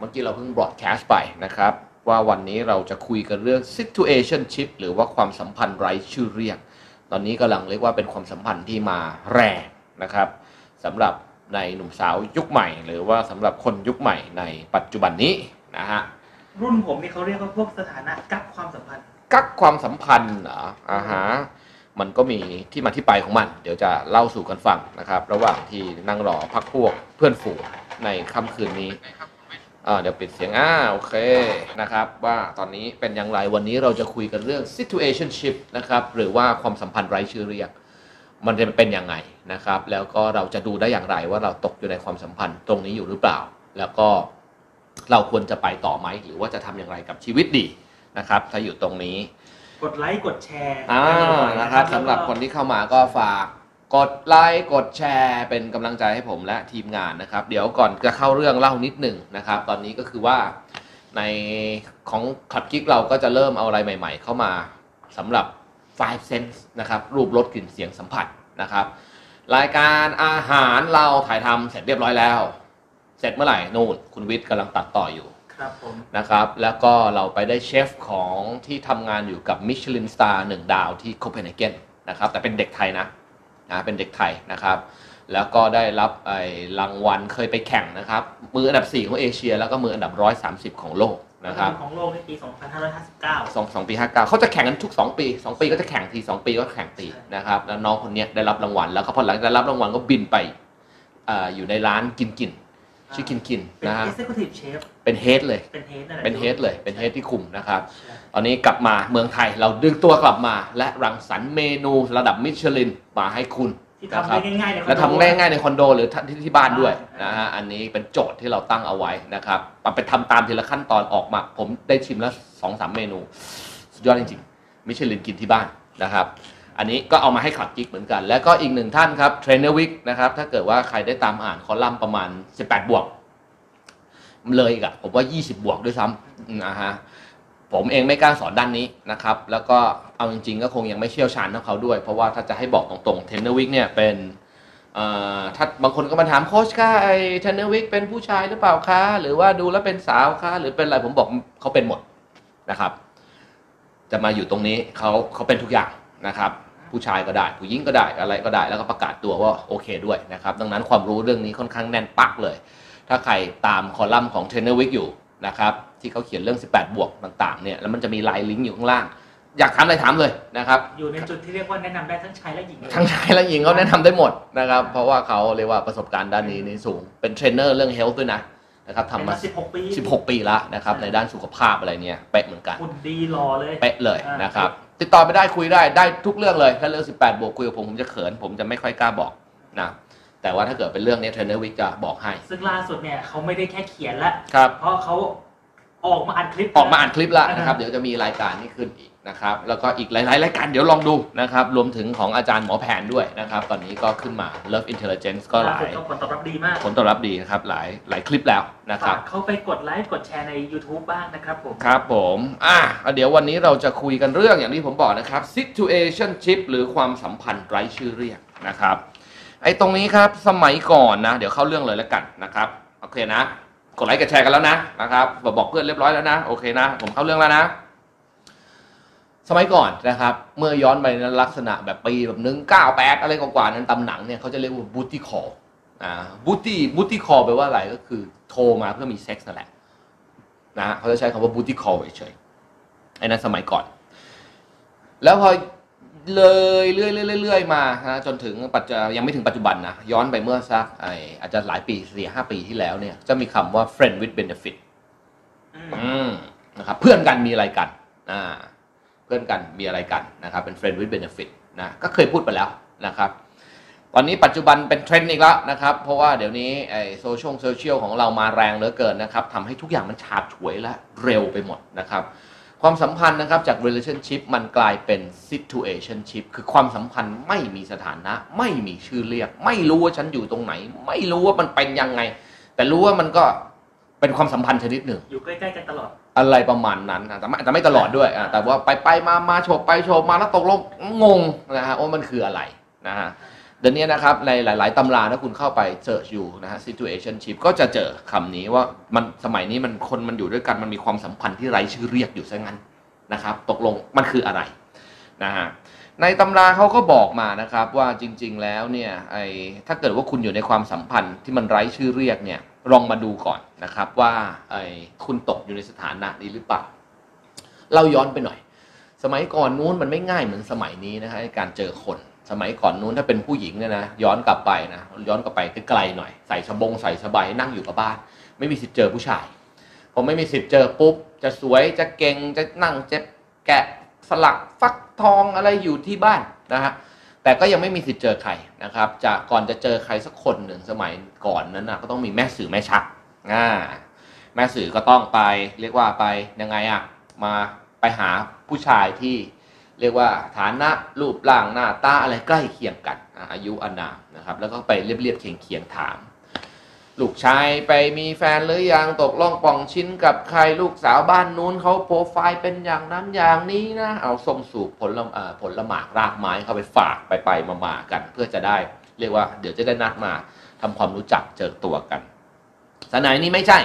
เมื่อกี้เราเพิ่งบล็อดแคสต์ไปนะครับ ว่าวันนี้เราจะคุยกันเรื่อง situationship หรือว่าความสัมพันธ์ไร้ชื่อเรียก ตอนนี้กำลังเรียกว่าเป็นความสัมพันธ์ที่มาแรงนะครับสำหรับในหนุ่มสาวยุคใหม่ หรือว่าสำหรับคนยุคใหม่ในปัจจุบันนี้นะฮะรุ่นผมนี่เขาเรียกว่าพวกสถานะกักความสัมพันธ์ กักความสัมพันธ์เหรออ่าฮะมันก็มีที่มาที่ไปของมัน เดี๋ยวจะเล่าสู่กันฟังนะครับ ระหว่างที่นั่งรอพักพวกเพื่อนฝูงในค่ำคืนนี้ อ่าเดี๋ยวปิดเสียงอ่าโอเคนะครับว่าตอนนี้เป็นอย่างไรวันนี้เราจะคุยกันเรื่อง situationship นะครับหรือว่าความสัมพันธ์ไร้ชื่อเรียก มันจะเป็นยังไงนะครับ แล้วก็เราจะดูได้อย่างไรว่าเราตกอยู่ในความสัมพันธ์ตรงนี้อยู่หรือเปล่า แล้วก็เราควรจะไปต่อไหมหรือว่าจะทำอย่างไรกับชีวิตดีนะครับ ถ้าอยู่ตรงนี้ กดไลค์กดแชร์อ่ากับ่อยๆนะครับแล้วก็สำหรับคนที่เข้ามาก็ฝาก กดไลค์กดแชร์เป็นกำลังใจให้ผมและทีมงานนะครับ เดี๋ยวก่อนจะเข้าเรื่องเล่านิดหนึ่งนะครับ ตอนนี้ก็คือว่าในของคลับกิ๊กเราก็จะเริ่มเอาอะไรใหม่ๆ เข้ามาสำหรับ five sense นะครับรูปรสกลิ่นเสียงสัมผัสนะครับ รายการอาหารเราถ่ายทำเสร็จเรียบร้อยแล้ว เสร็จเมื่อไหร่นู่นคุณวิทย์กำลังตัดต่ออยู่ครับผมนะครับ แล้วก็เราไปได้เชฟของที่ทำงานอยู่กับมิชลินสตาร์หนึ่งดาวที่โคเปนเฮเกนนะครับแต่เป็นเด็กไทยนะ นะเป็นเด็กไทยนะครับ แล้วก็ได้รับไอ้รางวัลเคยไปแข่งนะครับ มืออันดับ 4 ของเอเชีย แล้วก็มืออันดับ 130 ของโลกนะครับของโลกในปี 2559สองสองปีห้าเก้าเขาจะแข่งกันทุก 2 ปี 2 ปีก็จะแข่งที 2 ปีก็แข่งทีนะครับแล้วน้องคนเนี้ยได้รับรางวัลแล้วก็พอหลังจากได้รับรางวัลก็บินไปเอออยู่ในร้านกินกิน ชื่อกินกินเป็น นะฮะ executive chef เป็น head เลย เป็น head นั่นแหละเป็น headเลย เป็น head ที่คุมนะครับตอนนี้กลับมาเมืองไทยเราดึงตัวกลับมา และรังสรรค์เมนูระดับมิชลินมาให้คุณ ที่นะทำครับได้ง่ายๆในคอนโด และทำง่ายๆในคอนโดหรือที่ที่บ้านด้วยอ่านนะฮะ อันนี้เป็นโจทย์ที่เราตั้งเอาไว้นะครับเอาไปทำตามทีละขั้นตอนออกมา ผมได้ชิมแล้วสองสามเมนู สุดยอดจริงๆ มิชลินกินที่บ้านนะครับ อันนี้ก็เอามาให้ขับกิ๊กเหมือนกัน แล้วก็อีกหนึ่งท่านครับเทรนเนอร์วิกนะครับถ้าเกิดว่าใครได้ตามอ่านคอลัมน์ประมาณ 18 บวก เลยอีกอะผมว่า 20 บวกด้วยซ้ำนะฮะผมเองไม่กล้าสอนด้านนี้นะครับ แล้วก็เอาจริงๆ ก็คงยังไม่เชี่ยวชาญเท่าเขาด้วย เพราะว่าถ้าจะให้บอกตรงๆเทรนเนอร์วิกเนี่ยเป็นเอ่อถ้าบางคนก็มาถามโค้ชคะไอเทรนเนอร์วิกเป็นผู้ชายหรือเปล่าคะหรือว่าดูแล้วเป็นสาวคะหรือเป็นอะไรผมบอกเขาเป็นหมดนะครับ จะมาอยู่ตรงนี้เขาเขาเป็นทุกอย่างนะครับ ผู้ชายก็ได้ ผู้หญิงก็ได้อะไรก็ได้ แล้วก็ประกาศตัวว่าโอเคด้วยนะครับ ดังนั้นความรู้เรื่องนี้ค่อนข้างแน่นปึ้กเลย ถ้าใครตามคอลัมน์ของเทรนเนอร์วิกอยู่นะครับที่เขาเขียนเรื่อง 18 บวกต่างๆเนี่ยแล้วมันจะมีไลน์ลิงก์อยู่ข้างล่าง อยากถามอะไรถามเลยนะครับอยู่ในจุดที่เรียกว่าแนะนำได้ทั้งชายและหญิงเลยทั้งชายและหญิงเขาแนะนำได้หมดนะครับเพราะว่าเขาเรียกว่าประสบการณ์ด้านนี้นี่สูงเป็นเทรนเนอร์เรื่อง health ด้วยนะ นะครับทำทำมามา 16 ปี 16 ปีแล้วนะครับ ในด้านสุขภาพอะไรเนี่ยเป๊ะเหมือนกันหุ่นดีหล่อเลย เป๊ะเลยอ่านนะครับ ติดต่อไปได้คุยได้ได้ทุกเรื่องเลยถ้าเรื่อง 18 บวกคุยกับผมผมจะเขิน ผมจะไม่ค่อยกล้าบอกนะแต่ว่าถ้าเกิดเป็นเรื่องนี้เทรนเนอร์วิกจะบอกให้ ซึ่งล่าสุดเนี่ยเขาไม่ได้แค่เขียนละครับเพราะเขาออกมาอัดคลิปออกมาอ่านคลิปแล้วนะครับอ่าเดี๋ยวจะมีรายการนี้ขึ้นอีก นะครับ แล้วก็อีกหลาย ๆ รายการเดี๋ยวลองดูนะครับ รวมถึงของอาจารย์หมอแพนด้วยนะครับ ตอนนี้ก็ขึ้นมา Love Intelligence ก็หลาย ก็ผลตอบรับดีมากผลตอบรับดีนะครับ หลายหลายคลิปแล้วนะครับ ฝากเข้าไปกดไลค์กดแชร์ใน YouTube บ้างนะครับผม ครับผม อะเดี๋ยววันนี้เราจะคุยกันเรื่องอย่างที่ผมบอกนะครับ situationship หรือความสัมพันธ์ไร้ชื่อเรียกนะครับ ไอ้ตรงนี้ครับสมัยก่อนนะ เดี๋ยวเข้าเรื่องเลยแล้วกันนะครับ โอเคนะ กดไลค์กดแชร์กันแล้วนะนะครับ บอกบอกเพื่อนเรียบร้อยแล้วนะ โอเคนะ ผมเข้าเรื่องแล้วนะ สมัยก่อนนะครับ เมื่อย้อนไปในลักษณะแบบปีแบบหนึ่งเก้าแปดอะไรกว่าๆนั้นตามหนังเนี่ยเขาจะเรียกว่า booty call อ่า booty booty call แปลว่าอะไรก็คือโทรมาเพื่อมีเซ็กส์นั่นแหละนะฮะเขาจะใช้คำว่า booty call เฉยๆไอ้นั้นสมัยก่อน แล้วพอเลยเรื่อยๆเรื่อยๆมาฮะจนถึงปัจจุยังไม่ถึงปัจจุบันนะย้อนไปเมื่อสักไออาจจะหลายปีสี่ห้าปีที่แล้วเนี่ยจะมีคำว่า friend with benefit อืมอืมนะครับเพื่อนกันมีอะไรกันอ่าเพื่อนกันมีอะไรกันนะครับเป็น friend with benefit นะก็เคยพูดไปแล้วนะครับตอนนี้ปัจจุบันเป็นเทรนด์อีกแล้วนะครับ เพราะว่าเดี๋ยวนี้ไอโซเชียลโซเชียลของเรามาแรงเหลือเกินนะครับทำให้ทุกอย่างมันฉาบฉวยและเร็วไปหมดนะครับ ความสัมพันธ์นะครับจาก relationship มันกลายเป็น situationship คือความสัมพันธ์ไม่มีสถานะ ไม่มีชื่อเรียก ไม่รู้ว่าฉันอยู่ตรงไหน ไม่รู้ว่ามันเป็นยังไง แต่รู้ว่ามันก็เป็นความสัมพันธ์ชนิดหนึ่ง อยู่ใกล้ๆกันตลอด อะไรประมาณนั้นนะแต่ไม่แต่ไม่ตลอดด้วยอะแต่ว่าไปไปมามาโฉบไปโฉบมาแล้วตกลงงงนะฮะว่ามันคืออะไรนะฮะเดี๋ยวนี้นะครับในหลาย ๆ ตำราถ้าคุณเข้าไปเ e ิร์ชอยู่นะฮะ situationship ก็จะเจอคำนี้ว่ามันสมัยนี้มันคนมันอยู่ด้วยกันมันมีความสัมพันธ์ที่ไร้ชื่อเรียกอยู่ซะงั้นนะครับ ตกลงมันคืออะไรนะฮะในตำราเขาก็บอกมานะครับว่าจริง ๆ แล้วเนี่ยไอ้ถ้าเกิดว่าคุณอยู่ในความสัมพันธ์ที่มันไร้ชื่อเรียกเนี่ย ลองมาดูก่อนนะครับว่าไอ้คุณตกอยู่ในสถานะนี้หรือเปล่า เราย้อนไปหน่อย สมัยก่อนนู้นมันไม่ง่ายเหมือนสมัยนี้นะฮะการเจอคน สมัยก่อนนู้นถ้าเป็นผู้หญิงเนี่ยนะย้อนกลับไปนะย้อนกลับไปไกลๆหน่อยใส่สบงใส่สบายนั่งอยู่กับบ้าน ไม่มีสิทธิ์เจอผู้ชายพอไม่มีสิทธิ์เจอปุ๊บจะสวยจะเก่งจะนั่งเจ็บแกะสลักฟักทองอะไรอยู่ที่บ้านนะฮะ แต่ก็ยังไม่มีสิทธิ์เจอใครนะครับจะก่อนจะเจอใครสักคนหนึ่งสมัยก่อนนั้นนะก็ต้องมีแม่สื่อแม่ชักอ่าแม่สื่อก็ต้องไปเรียกว่าไปยังไงอะมาไปหาผู้ชายที่เรียกว่าฐานะรูปร่างหน้าตาอะไรใกล้เคียงกันอายุอานามนะครับแล้วก็ไปเรียบเรียบเคียงเคียงถาม ลูกชายไปมีแฟนหรือยังตกล่องป่องชิ้นกับใครลูกสาวบ้านนู้นเขาโปรไฟล์เป็นอย่างนั้นอย่างนี้นะเอาส้มสูบผลละผลละหมากรากไม้เข้าไปฝากไปไปมามาๆกัน เพื่อจะได้เรียกว่า เดี๋ยวจะได้นัดมาทำความรู้จักเจอตัวกันสมัยนี้ไม่ใช่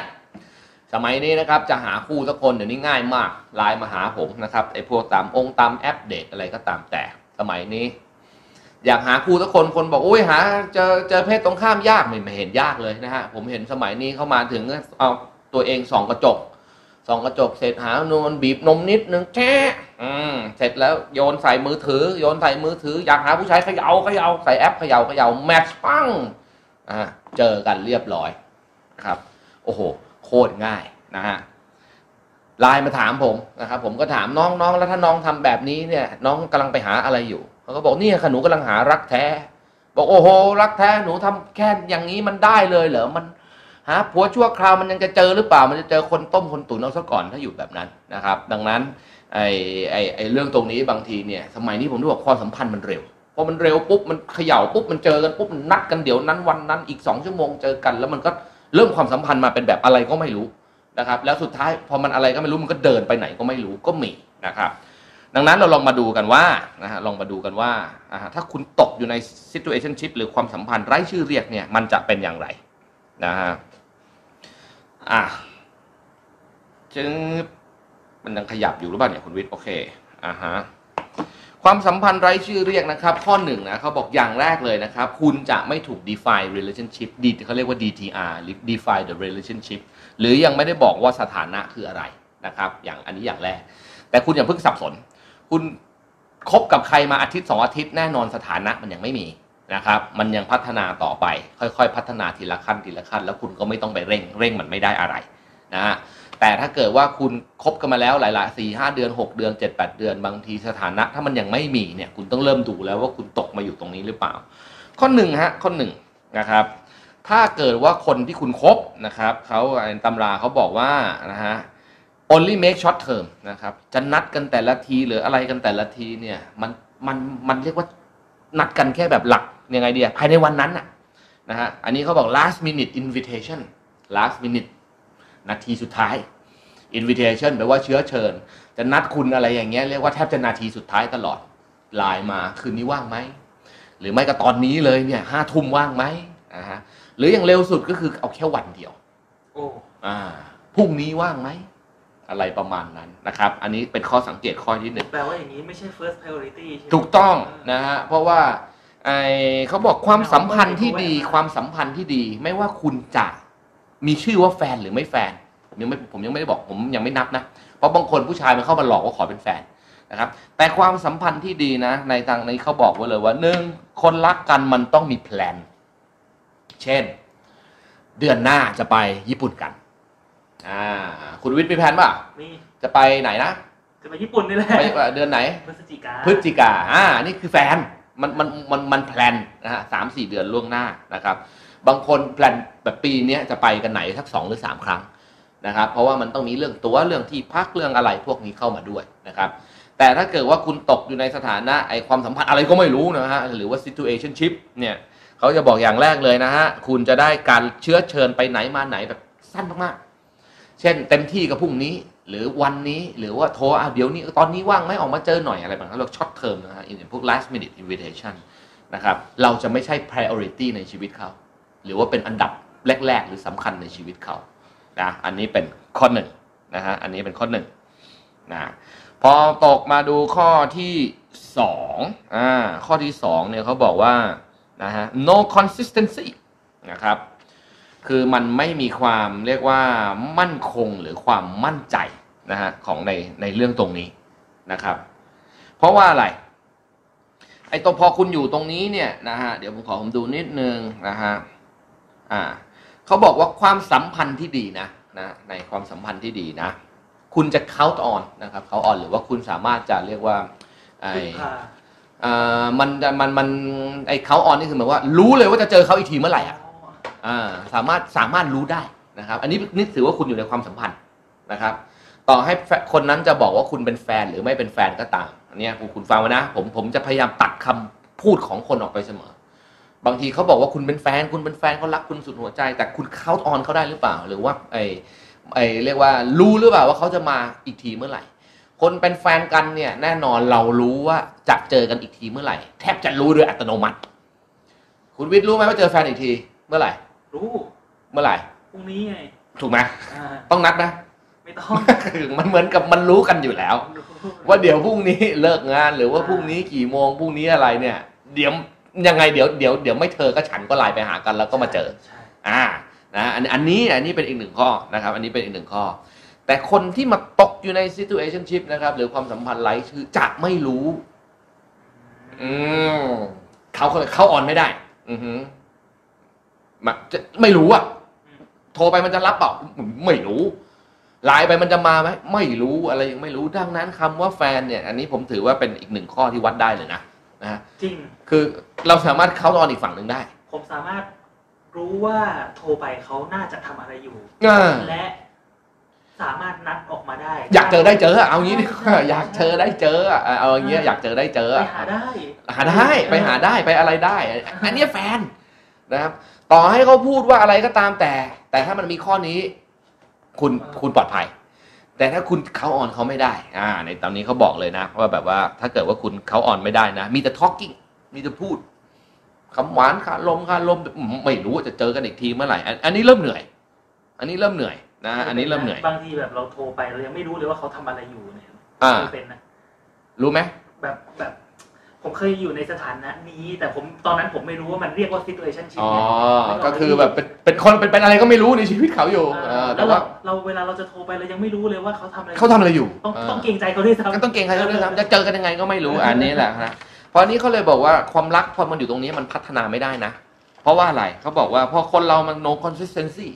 สมัยนี้นะครับจะหาคู่สักคนเดี๋ยวนี้ง่ายมากไลน์มาหาผมนะครับไอ้พวกตามองค์ตามแอปเดตอะไรก็ตามแต่สมัยนี้ อยากหาคู่สักคนคนบอกโอ้ยหาเจอเจอเพศตรงข้ามยากไม่ไม่เห็นยากเลยนะฮะผมเห็นสมัยนี้เข้ามาถึงเอาตัวเองส่องกระจกส่องกระจกเสร็จหานวลบีบนมนิดนึงแชะอืมเสร็จแล้วโยนใส่มือถือ โยนใส่มือถือ อยากหาผู้ชายเขย่าเขย่าใส่แอปเขย่าเขย่า match ปังอ่าเจอกันเรียบร้อยครับ โอ้โห โคตรง่ายนะฮะไลน์มาถามผมนะครับผมก็ถามน้องน้องแล้วถ้าน้องทำแบบนี้เนี่ย น้องกำลังไปหาอะไรอยู่ เขาก็บอกเนี่ยค่ะหนูกำลังหารักแท้ บอกโอ้โหรักแท้หนูทำแค่อย่างนี้มันได้เลยเหรอมันหาผัวชั่วคราวมันยังจะเจอหรือเปล่ามันจะเจอคนต้มคนตุ๋นเอาซะก่อนถ้าอยู่แบบนั้นนะครับ ดังนั้นไอ้ไอ้ไอ้เรื่องตรงนี้บางทีเนี่ยสมัยนี้ผมรู้ว่าความสัมพันธ์มันเร็วพอมันเร็วปุ๊บมันเขย่าปุ๊บมันเจอกันปุ๊บมันนัดกันเดี๋ยวนั้นวันนั้นอีกสองชั่วโมงเจอกัน แล้วมันก็เริ่มความสัมพันธ์มาเป็นแบบอะไรก็ไม่รู้นะครับ แล้วสุดท้ายพอมันอะไรก็ไม่รู้มันก็เดินไปไหนก็ไม่รู้ก็มีนะครับ ดังนั้นเราลองมาดูกันว่านะฮะลองมาดูกันว่าถ้าคุณตกอยู่ใน situationship หรือความสัมพันธ์ไร้ชื่อเรียกเนี่ยมันจะเป็นอย่างไรนะฮะอะจึงมันยังขยับอยู่หรือเปล่าเนี่ยคุณวิทย์โอเคอ่าฮะความสัมพันธ์ไร้ชื่อเรียกนะครับ ข้อหนึ่งนะเขาบอกอย่างแรกเลยนะครับ คุณจะไม่ถูก define relationship ดีเขาเรียกว่า DTR หรือ define the relationship หรือยังไม่ได้บอกว่าสถานะคืออะไรนะครับ อย่างอันนี้อย่างแรก แต่คุณอย่าเพิ่งสับสน คุณคบกับใครมาอาทิตย์สองอาทิตย์แน่นอนสถานะมันยังไม่มีนะครับ มันยังพัฒนาต่อไป ค่อยๆ พัฒนาทีละขั้นทีละขั้น แล้วคุณก็ไม่ต้องไปเร่ง เร่งมันไม่ได้อะไรนะฮะแต่ถ้าเกิดว่าคุณคบกันมาแล้วหลายๆสี่ห้าเดือนหกเดือนเจ็ดแปดเดือน บางทีสถานะ ถ้ามันยังไม่มีเนี่ยคุณต้องเริ่มดูแล้วว่าคุณตกมาอยู่ตรงนี้หรือเปล่า ข้อหนึ่งฮะข้อหนึ่งนะครับถ้าเกิดว่าคนที่คุณคบนะครับเขาตำราเขาบอกว่านะฮะ only make short term นะครับ จะนัดกันแต่ละทีหรืออะไรกันแต่ละทีเนี่ยมันมันมันเรียกว่านัดกันแค่แบบหลักยังไงดีอะภายในวันนั้นน่ะนะฮะอันนี้เขาบอก last minute invitation last minute นาทีสุดท้าย invitation แปลว่าเชื้อเชิญ จะนัดคุณอะไรอย่างเงี้ยเรียกว่าแทบจะนาทีสุดท้ายตลอดไลน์มาคืนนี้ว่างไหมหรือไม่ก็ตอนนี้เลยเนี่ยห้าทุ่มว่างไหมอ่าฮะหรืออย่างเร็วสุดก็คือเอาแค่วันเดียวโอ้อ่าพรุ่งนี้ว่างไหม อะไรประมาณนั้นนะครับ อันนี้เป็นข้อสังเกตข้อที่หนึ่งแปลว่าอย่างนี้ไม่ใช่ first priority ใช่ไหมถูกต้องนะฮะเพราะว่าไอเขาบอกความสัมพันธ์ที่ดีความสัมพันธ์ที่ดี ไม่ว่าคุณจะมีชื่อว่าแฟนหรือไม่แฟนผมยังไม่ผมยังไม่ได้บอกผมยังไม่นับนะเพราะบางคนผู้ชายมันเข้ามาหลอกว่าขอเป็นแฟนนะครับ แต่ความสัมพันธ์ที่ดีนะ ในทางนี้เขาบอกไว้เลยว่าหนึ่งคนรักกันมันต้องมีแพลนเช่น เดือนหน้าจะไปญี่ปุ่นกัน อ่า คุณวิทย์มีแผนป่ะ นี่จะไปไหนนะ จะไปญี่ปุ่นนี่แหละไปเดือนไหน พฤศจิกาพฤศจิกา อ่า นี่คือแฟน มัน มัน มัน มันแพลนนะฮะสามสี่เดือนล่วงหน้านะครับ บางคนแพลนแบบปีเนี้ยจะไปกันไหนสักสองหรือสามครั้งนะครับ เพราะว่ามันต้องมีเรื่องตัวเรื่องที่พัก เรื่องอะไรพวกนี้เข้ามาด้วยนะครับ แต่ถ้าเกิดว่าคุณตกอยู่ในสถานะไอความสัมพันธ์อะไรก็ไม่รู้นะฮะ หรือว่า situationship เนี่ยเขาจะบอกอย่างแรกเลยนะฮะ คุณจะได้การเชื้อเชิญไปไหนมาไหนแบบสั้นมากๆ เช่น เต็มที่กับพรุ่งนี้ หรือวันนี้หรือว่าโทรอะเดี๋ยวนี้ตอนนี้ว่างไหมออกมาเจอหน่อยอะไรแบบนั้นเราช็อตเทอมนะฮะ in พวก last minute invitation นะครับเราจะไม่ใช่ priority ในชีวิตเขา หรือว่าเป็นอันดับแรก ๆ หรือสำคัญในชีวิตเขานะอันนี้เป็นข้อหนึ่งนะฮะอันนี้เป็นข้อหนึ่งนะพอตกมาดูข้อที่สองอ่าข้อที่สองเนี่ยเขาบอกว่านะฮะ no consistency นะครับ คือมันไม่มีความเรียกว่ามั่นคงหรือความมั่นใจนะฮะของในในเรื่องตรงนี้นะครับ เพราะว่าอะไรไอ้ตัวพอคุณอยู่ตรงนี้เนี่ยนะฮะเดี๋ยวผมขอผมดูนิดนึงนะฮะอ่าเขาบอกว่าความสัมพันธ์ที่ดีนะนะในความสัมพันธ์ที่ดีนะ คุณจะ count on นะครับ count on หรือว่าคุณสามารถจะเรียกว่าไอ้พึ่งพาอ่ามันจะมันมันไอ้ count on นี่คือหมายว่า รู้เลยว่าจะเจอเขาอีกทีเมื่อไหร่อะอ่า สามารถสามารถรู้ได้นะครับ อันนี้นี่ถือว่าคุณอยู่ในความสัมพันธ์นะครับ ต่อให้คนนั้นจะบอกว่าคุณเป็นแฟนหรือไม่เป็นแฟนก็ตามอันนี้คุณคุณฟังไว้นะ ผมผมจะพยายามตัดคำพูดของคนออกไปเสมอ บางทีเขาบอกว่าคุณเป็นแฟน คุณเป็นแฟนเขารักคุณสุดหัวใจ แต่คุณเข้าออนเขาได้หรือเปล่า หรือว่าไอไอเรียกว่ารู้หรือเปล่าว่าเขาจะมาอีกทีเมื่อไหร่ คนเป็นแฟนกันเนี่ยแน่นอนเรารู้ว่าจะเจอกันอีกทีเมื่อไหร่ แทบจะรู้โดยอัตโนมัติ คุณวิทย์รู้ไหมว่าเจอแฟนอีกทีเมื่อไหร่ รู้เมื่อไหร่พรุ่งนี้ไงถูกไหมอ่าต้องนัดนะ ไม่ต้องคือมันเหมือนกับมันรู้กันอยู่แล้ว ว่าเดี๋ยวพรุ่งนี้เลิกงานหรือว่าพรุ่งนี้กี่โมงพรุ่งนี้อะไรเนี่ย เดี๋ยวยังไงเดี๋ยวเดี๋ยวเดี๋ยวไม่เธอก็ฉันก็ไลน์ไปหากันแล้วก็มาเจอ ใช่อ่านะอันอันนี้อันนี้เป็นอีกหนึ่งข้อนะครับ อันนี้เป็นอีกหนึ่งข้อ แต่คนที่มาตกอยู่ใน situationship นะครับ หรือความสัมพันธ์ไร้ชื่อจะไม่รู้ อืมเขาเขาอ่อนไม่ได้ อือหือ มาจะไม่รู้อะโทรไปมันจะรับเปล่าไม่รู้ไลน์ไปมันจะมาไหมไม่รู้อะไรยังไม่รู้ดังนั้นคำว่าแฟนเนี่ย อันนี้ผมถือว่าเป็นอีกหนึ่งข้อที่วัดได้เลยนะนะฮะจริง คือเราสามารถเข้าออนอีกฝั่งหนึ่งได้ ผมสามารถรู้ว่าโทรไปเขาน่าจะทำอะไรอยู่อ่าและสามารถนัดออกมาได้ อยากเจอได้เจออะเอางี้ดีกว่าใช่อยากเจอได้เจออะเอาอย่างเงี้ยอยากเจอได้เจอไปอะหาได้ หาได้ไปหาได้ไปอะไรได้ อันเนี้ยแฟนนะครับ ต่อให้เขาพูดว่าอะไรก็ตามแต่ แต่ถ้ามันมีข้อนี้ คุณคุณปลอดภัย แต่ถ้าคุณเขาออนเขาไม่ได้ อ่า ในตอนนี้เขาบอกเลยนะว่าแบบว่า ถ้าเกิดว่าคุณเขาออนไม่ได้นะ มีแต่ talking มีแต่พูดคำหวานคาลมคาลมอืมไม่รู้ว่าจะเจอกันอีกทีเมื่อไหร่อันอันนี้เริ่มเหนื่อย อันนี้เริ่มเหนื่อยนะอันนี้เริ่มเหนื่อยบางทีแบบเราโทรไปเรายังไม่รู้เลยว่าเขาทำอะไรอยู่เนี่ยอ่าเคยเป็นนะรู้ไหมแบบแบบ ผมเคยอยู่ในสถานะนี้ แต่ผมตอนนั้นผมไม่รู้ว่ามันเรียกว่า situationship อ๋อเนี่ยก็คือแบบเป็นเป็นคนเป็นเป็นอะไรก็ไม่รู้ในชีวิตเขาอยู่เออแล้แต่วเราว่าเราเวลาเราจะโทรไปเรายังไม่รู้เลยว่าเขาทำอะไรเขาทำอะไรอยู่ต้องเออ ต้องเกรงใจเขาด้วยซ้ำ ก็ต้องเก่งใครเขาด้วยซ้ำจะเจอกันยังไงก็ไม่รู้อันนี้แหละฮะเพราะอันนี้เขาเลยบอกว่าความรักพอมันอยู่ตรงนี้มันพัฒนาไม่ได้นะ เพราะว่าอะไรเขาบอกว่าพอคนเรามัน no consistency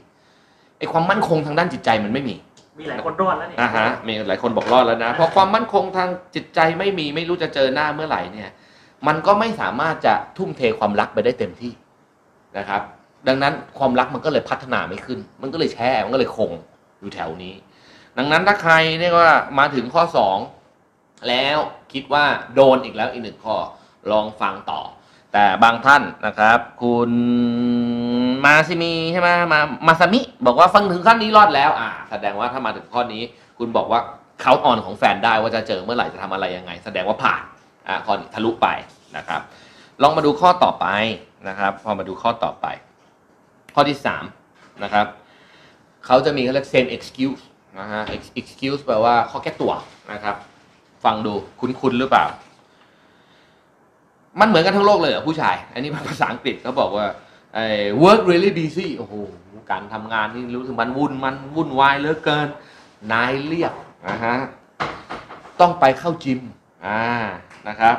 ไอความมั่นคงทางด้านจิตใจมันไม่มี มีหลายคนรอดแล้วเนี่ยอ่าฮะมีหลายคนบอกรอดแล้วนะพอความมั่นคงทางจิตใจไม่มีไม่รู้จะเจอหน้าเมื่อไหร่เนี่ย มันก็ไม่สามารถจะทุ่มเทความรักไปได้เต็มที่นะครับ ดังนั้นความรักมันก็เลยพัฒนาไม่ขึ้น มันก็เลยแช่มันก็เลยคงอยู่แถวนี้ ดังนั้นถ้าใครเนี่ยว่ามาถึงข้อสองแล้วคิดว่าโดนอีกแล้วอีกหนึ่งข้อลองฟังต่อ แต่บางท่านนะครับ คุณมาซิมีใช่ไหมมามาซามิบอกว่าฟังถึงขั้นนี้รอดแล้ว อ่า แสดงว่าถ้ามาถึงข้อนี้ คุณบอกว่าเขาออนของแฟนได้ว่าจะเจอเมื่อไหร่จะทำอะไรยังไง แสดงว่าผ่านอ่าข้อนี้ทะลุไปนะครับ ลองมาดูข้อต่อไปนะครับ พอมาดูข้อต่อไป ข้อที่สามนะครับเขาจะมีเขาเรียก same excuse นะฮะ excuse แปลว่าข้อแก้ตัวนะครับ ฟังดูคุ้นๆหรือเปล่า มันเหมือนกันทั้งโลกเลยเหรอผู้ชาย อันนี้ภาษาอังกฤษเขาบอกว่าไอ้ work really busy โอ้โหการทำงานนี่รู้สึกมันวุ่นมันวุ่นวายเหลือเกิน นายเรียกนะฮะต้องไปเข้าจิมอ่านะครับ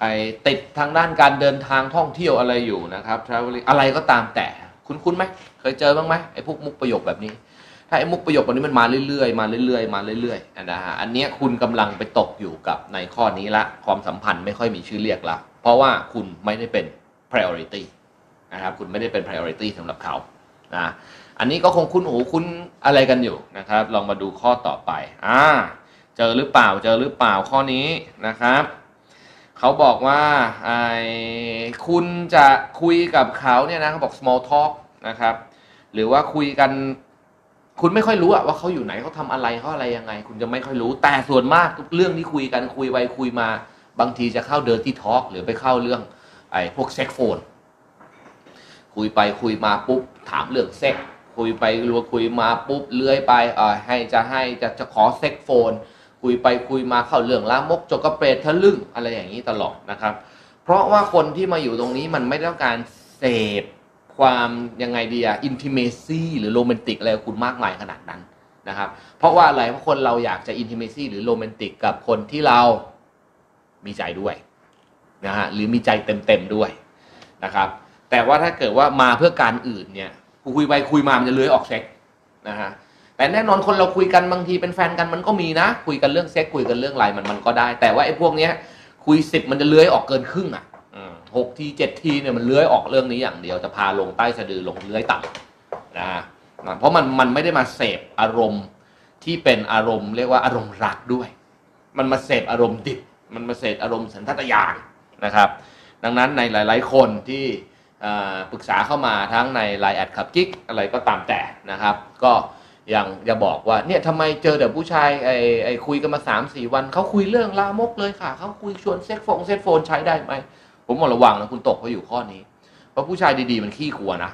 ไอ้ติดทางด้านการเดินทางท่องเที่ยวอะไรอยู่นะครับ traveling อะไรก็ตามแต่ คุ้นคุ้นไหมเคยเจอบ้างไหมไอ้พวกมุกประโยคแบบนี้ ถ้าไอ้มุกประโยคแบบนี้มันมาเรื่อยๆมาเรื่อยๆมาเรื่อยๆนะฮะอันเนี้ยคุณกำลังไปตกอยู่กับในข้อนี้ละความสัมพันธ์ไม่ค่อยมีชื่อเรียกละ เพราะว่าคุณไม่ได้เป็น priority นะครับคุณไม่ได้เป็น priority สำหรับเขานะอันนี้ก็คงคุ้นหูคุ้นอะไรกันอยู่นะครับ ลองมาดูข้อต่อไปอ่าเจอหรือเปล่าเจอหรือเปล่าข้อนี้นะครับเขาบอกว่าไอ้คุณจะคุยกับเขาเนี่ยนะเขาบอก small talk นะครับ หรือว่าคุยกัน คุณไม่ค่อยรู้อะว่าเขาอยู่ไหนเขาทำอะไรเขาอะไรยังไง คุณจะไม่ค่อยรู้แต่ส่วนมากทุกเรื่องที่คุยกันคุยไปคุยมา บางทีจะเข้า dirty talk หรือไปเข้าเรื่องไอ้พวก sex phone คุยไปคุยมาปุ๊บถามเรื่องเซ็กส์คุยไปรัวคุยมาปุ๊บเลื้อยไปเออให้จะให้จะจะขอ sex phone คุยไปคุยมาเข้าเรื่องลามกจกกระเปรตทะลึ่งอะไรอย่างนี้ตลอดนะครับ เพราะว่าคนที่มาอยู่ตรงนี้มันไม่ต้องการเสพความยังไงดีอะ intimacy หรือโรแมนติกอะไรคุณมากมายขนาดนั้นนะครับ เพราะว่าอะไรเพราะคนเราอยากจะ intimacy หรือโรแมนติกกับคนที่เรา มีใจด้วยนะฮะหรือมีใจเต็มๆด้วยนะครับ แต่ว่าถ้าเกิดว่ามาเพื่อการอื่นเนี่ยคุยไปคุยมามันจะเลื้อยออกเซ็กส์นะฮะแต่แน่นอนคนเราคุยกันบางทีเป็นแฟนกันมันก็มีนะ คุยกันเรื่องเซ็กคุยกันเรื่องอะไรมันมันก็ได้ แต่ว่าไอ้พวกเนี้ยคุยสิบมันจะเลื้อยออกเกินครึ่งอะหกทีเจ็ดทีเนี่ยมันเลื้อยออกเรื่องนี้อย่างเดียวจะพาลงใต้สะดือลงเลื้อยต่ำนะเพราะมันมันไม่ได้มาเสพอารมณ์ที่เป็นอารมณ์เรียกว่าอารมณ์รักด้วย มันมาเสพอารมณ์ดิบ มันมาเสพอารมณ์สันทัตยานนะครับ ดังนั้นในหลาย ๆ คนที่ปรึกษาเข้ามาทั้งในไลน์แอดขับกิ๊กอะไรก็ตามแต่นะครับ ก็อยังจะบอกว่าเนี่ยทำไมเจอแต่ผู้ชายไอ้ไอ้คุยกันมาสามสี่วันเขาคุยเรื่องลามกเลยค่ะเขาคุยชวน sex phone sex phone ใช้ได้ไหมผมบอกระวังนะคุณตกเขาอยู่ข้อนี้ เพราะผู้ชายดี ๆ มันขี้กลัวนะ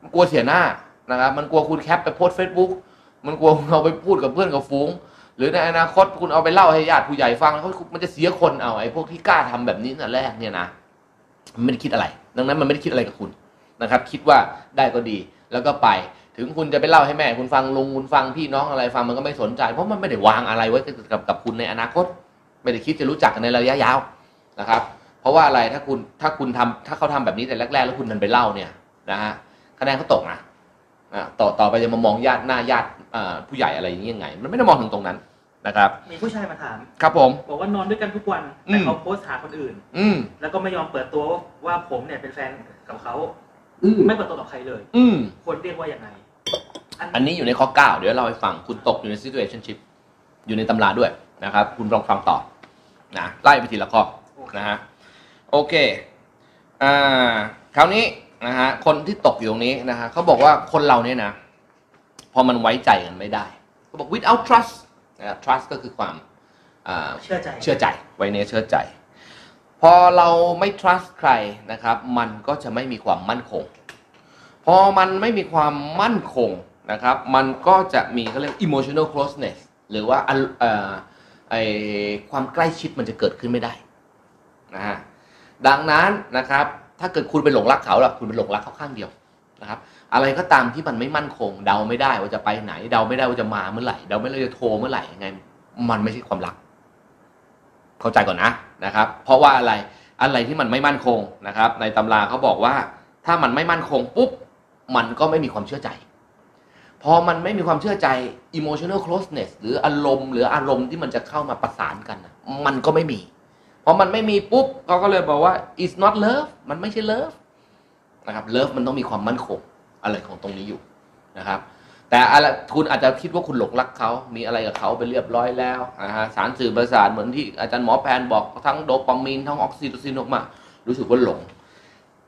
มันกลัวเสียหน้านะครับ มันกลัวคุณแคปไปโพสเฟซบุ๊กมันกลัวเอาไปพูดกับเพื่อนกับฟุ้ง หรือในอนาคตคุณเอาไปเล่าให้ญาติผู้ใหญ่ฟังแล้วเขามันจะเสียคนเอาไอ้พวกที่กล้าทำแบบนี้วันแรกเนี่ยนะมันไม่ได้คิดอะไร ดังนั้นมันไม่ได้คิดอะไรกับคุณนะครับ คิดว่าได้ก็ดีแล้วก็ไป ถึงคุณจะไปเล่าให้แม่ คุณฟังลุงคุณฟังพี่น้องอะไรฟังมันก็ไม่สนใจ เพราะมันไม่ได้วางอะไรไว้กับกับคุณในอนาคต ไม่ได้คิดจะรู้จักกันในระยะยาวนะครับ เพราะว่าอะไรถ้าคุณถ้าคุณทำถ้าเขาทำแบบนี้แต่แรก ๆ แล้วคุณนันไปเล่าเนี่ยนะฮะคะแนนเขาตกนะอะต่อต่อไปจะมามองญาติหน้าญาติผู้ใหญ่อะไรอย่างนี้ยไง มันไม่ได้มองถึงตรงนั้น นะครับ มีผู้ชายมาถาม ครับผม บอกว่านอนด้วยกันทุกวันอืแต่มเขาโพสต์หาคนอื่น อืม แล้วก็ไม่ยอมเปิดตัวว่าว่าผมเนี่ยเป็นแฟนกับเขาอืมไม่เปิดตัวกับใครเลย อืมควรเรียกว่ายังไงอันนี้อยู่ในข้อ 9 เดี๋ยวเราให้ฟังคุณตกอยู่ใน situationship อยู่ในตำราด้วยนะครับ คุณลองฟังต่อนะไล่ไปทีละข้อนะฮะโอเคอ่าคราวนี้นะฮะคนที่ตกอยู่ตรงนี้นะฮะเขาบอกว่าคนเราเนี่ยนะ พอมันไว้ใจกันไม่ได้เขาบอก without trust นะครับ trust ก็คือความอ่าเชื่อใจ เชื่อใจไว้เนื้อเชื่อใจ พอเราไม่ trust ใครนะครับ มันก็จะไม่มีความมั่นคง พอมันไม่มีความมั่นคงนะครับ มันก็จะมีเขาเรียก emotional closeness หรือว่าอันเอ่อไอความใกล้ชิดมันจะเกิดขึ้นไม่ได้นะฮะดังนั้นนะครับ ถ้าเกิดคุณไปหลงรักเขาล่ะคุณไปหลงรักเขาข้างเดียวนะครับ อะไรก็ตามที่มันไม่มั่นคง เดาไม่ได้ว่าจะไปไหน เดาไม่ได้ว่าจะมาเมื่อไหร่เดาไม่ได้ว่าจะโทรเมื่อไหร่ยังไง มันไม่ใช่ความรัก เข้าใจก่อนนะนะครับ เพราะว่าอะไรอะไรที่มันไม่มั่นคงนะครับ ในตำราเขาบอกว่า ถ้ามันไม่มั่นคงปุ๊บมันก็ไม่มีความเชื่อใจพอมันไม่มีความเชื่อใจ emotional closeness หรืออารมณ์ หรืออารมณ์ที่มันจะเข้ามาประสานกันนะมันก็ไม่มีพอมันไม่มีปุ๊บเขาก็เลยบอกว่า it's not love มันไม่ใช่ love นะครับ love มันต้องมีความมั่นคง อะไรของตรงนี้อยู่นะครับ แต่อะไรคุณอาจจะคิดว่าคุณหลงรักเขามีอะไรกับเขาไปเรียบร้อยแล้วนะฮะสารสื่อประสาทเหมือนที่อาจารย์หมอแพนบอกทั้งโดปามีนทั้งออกซิโตซินออกมา รู้สึกว่าหลง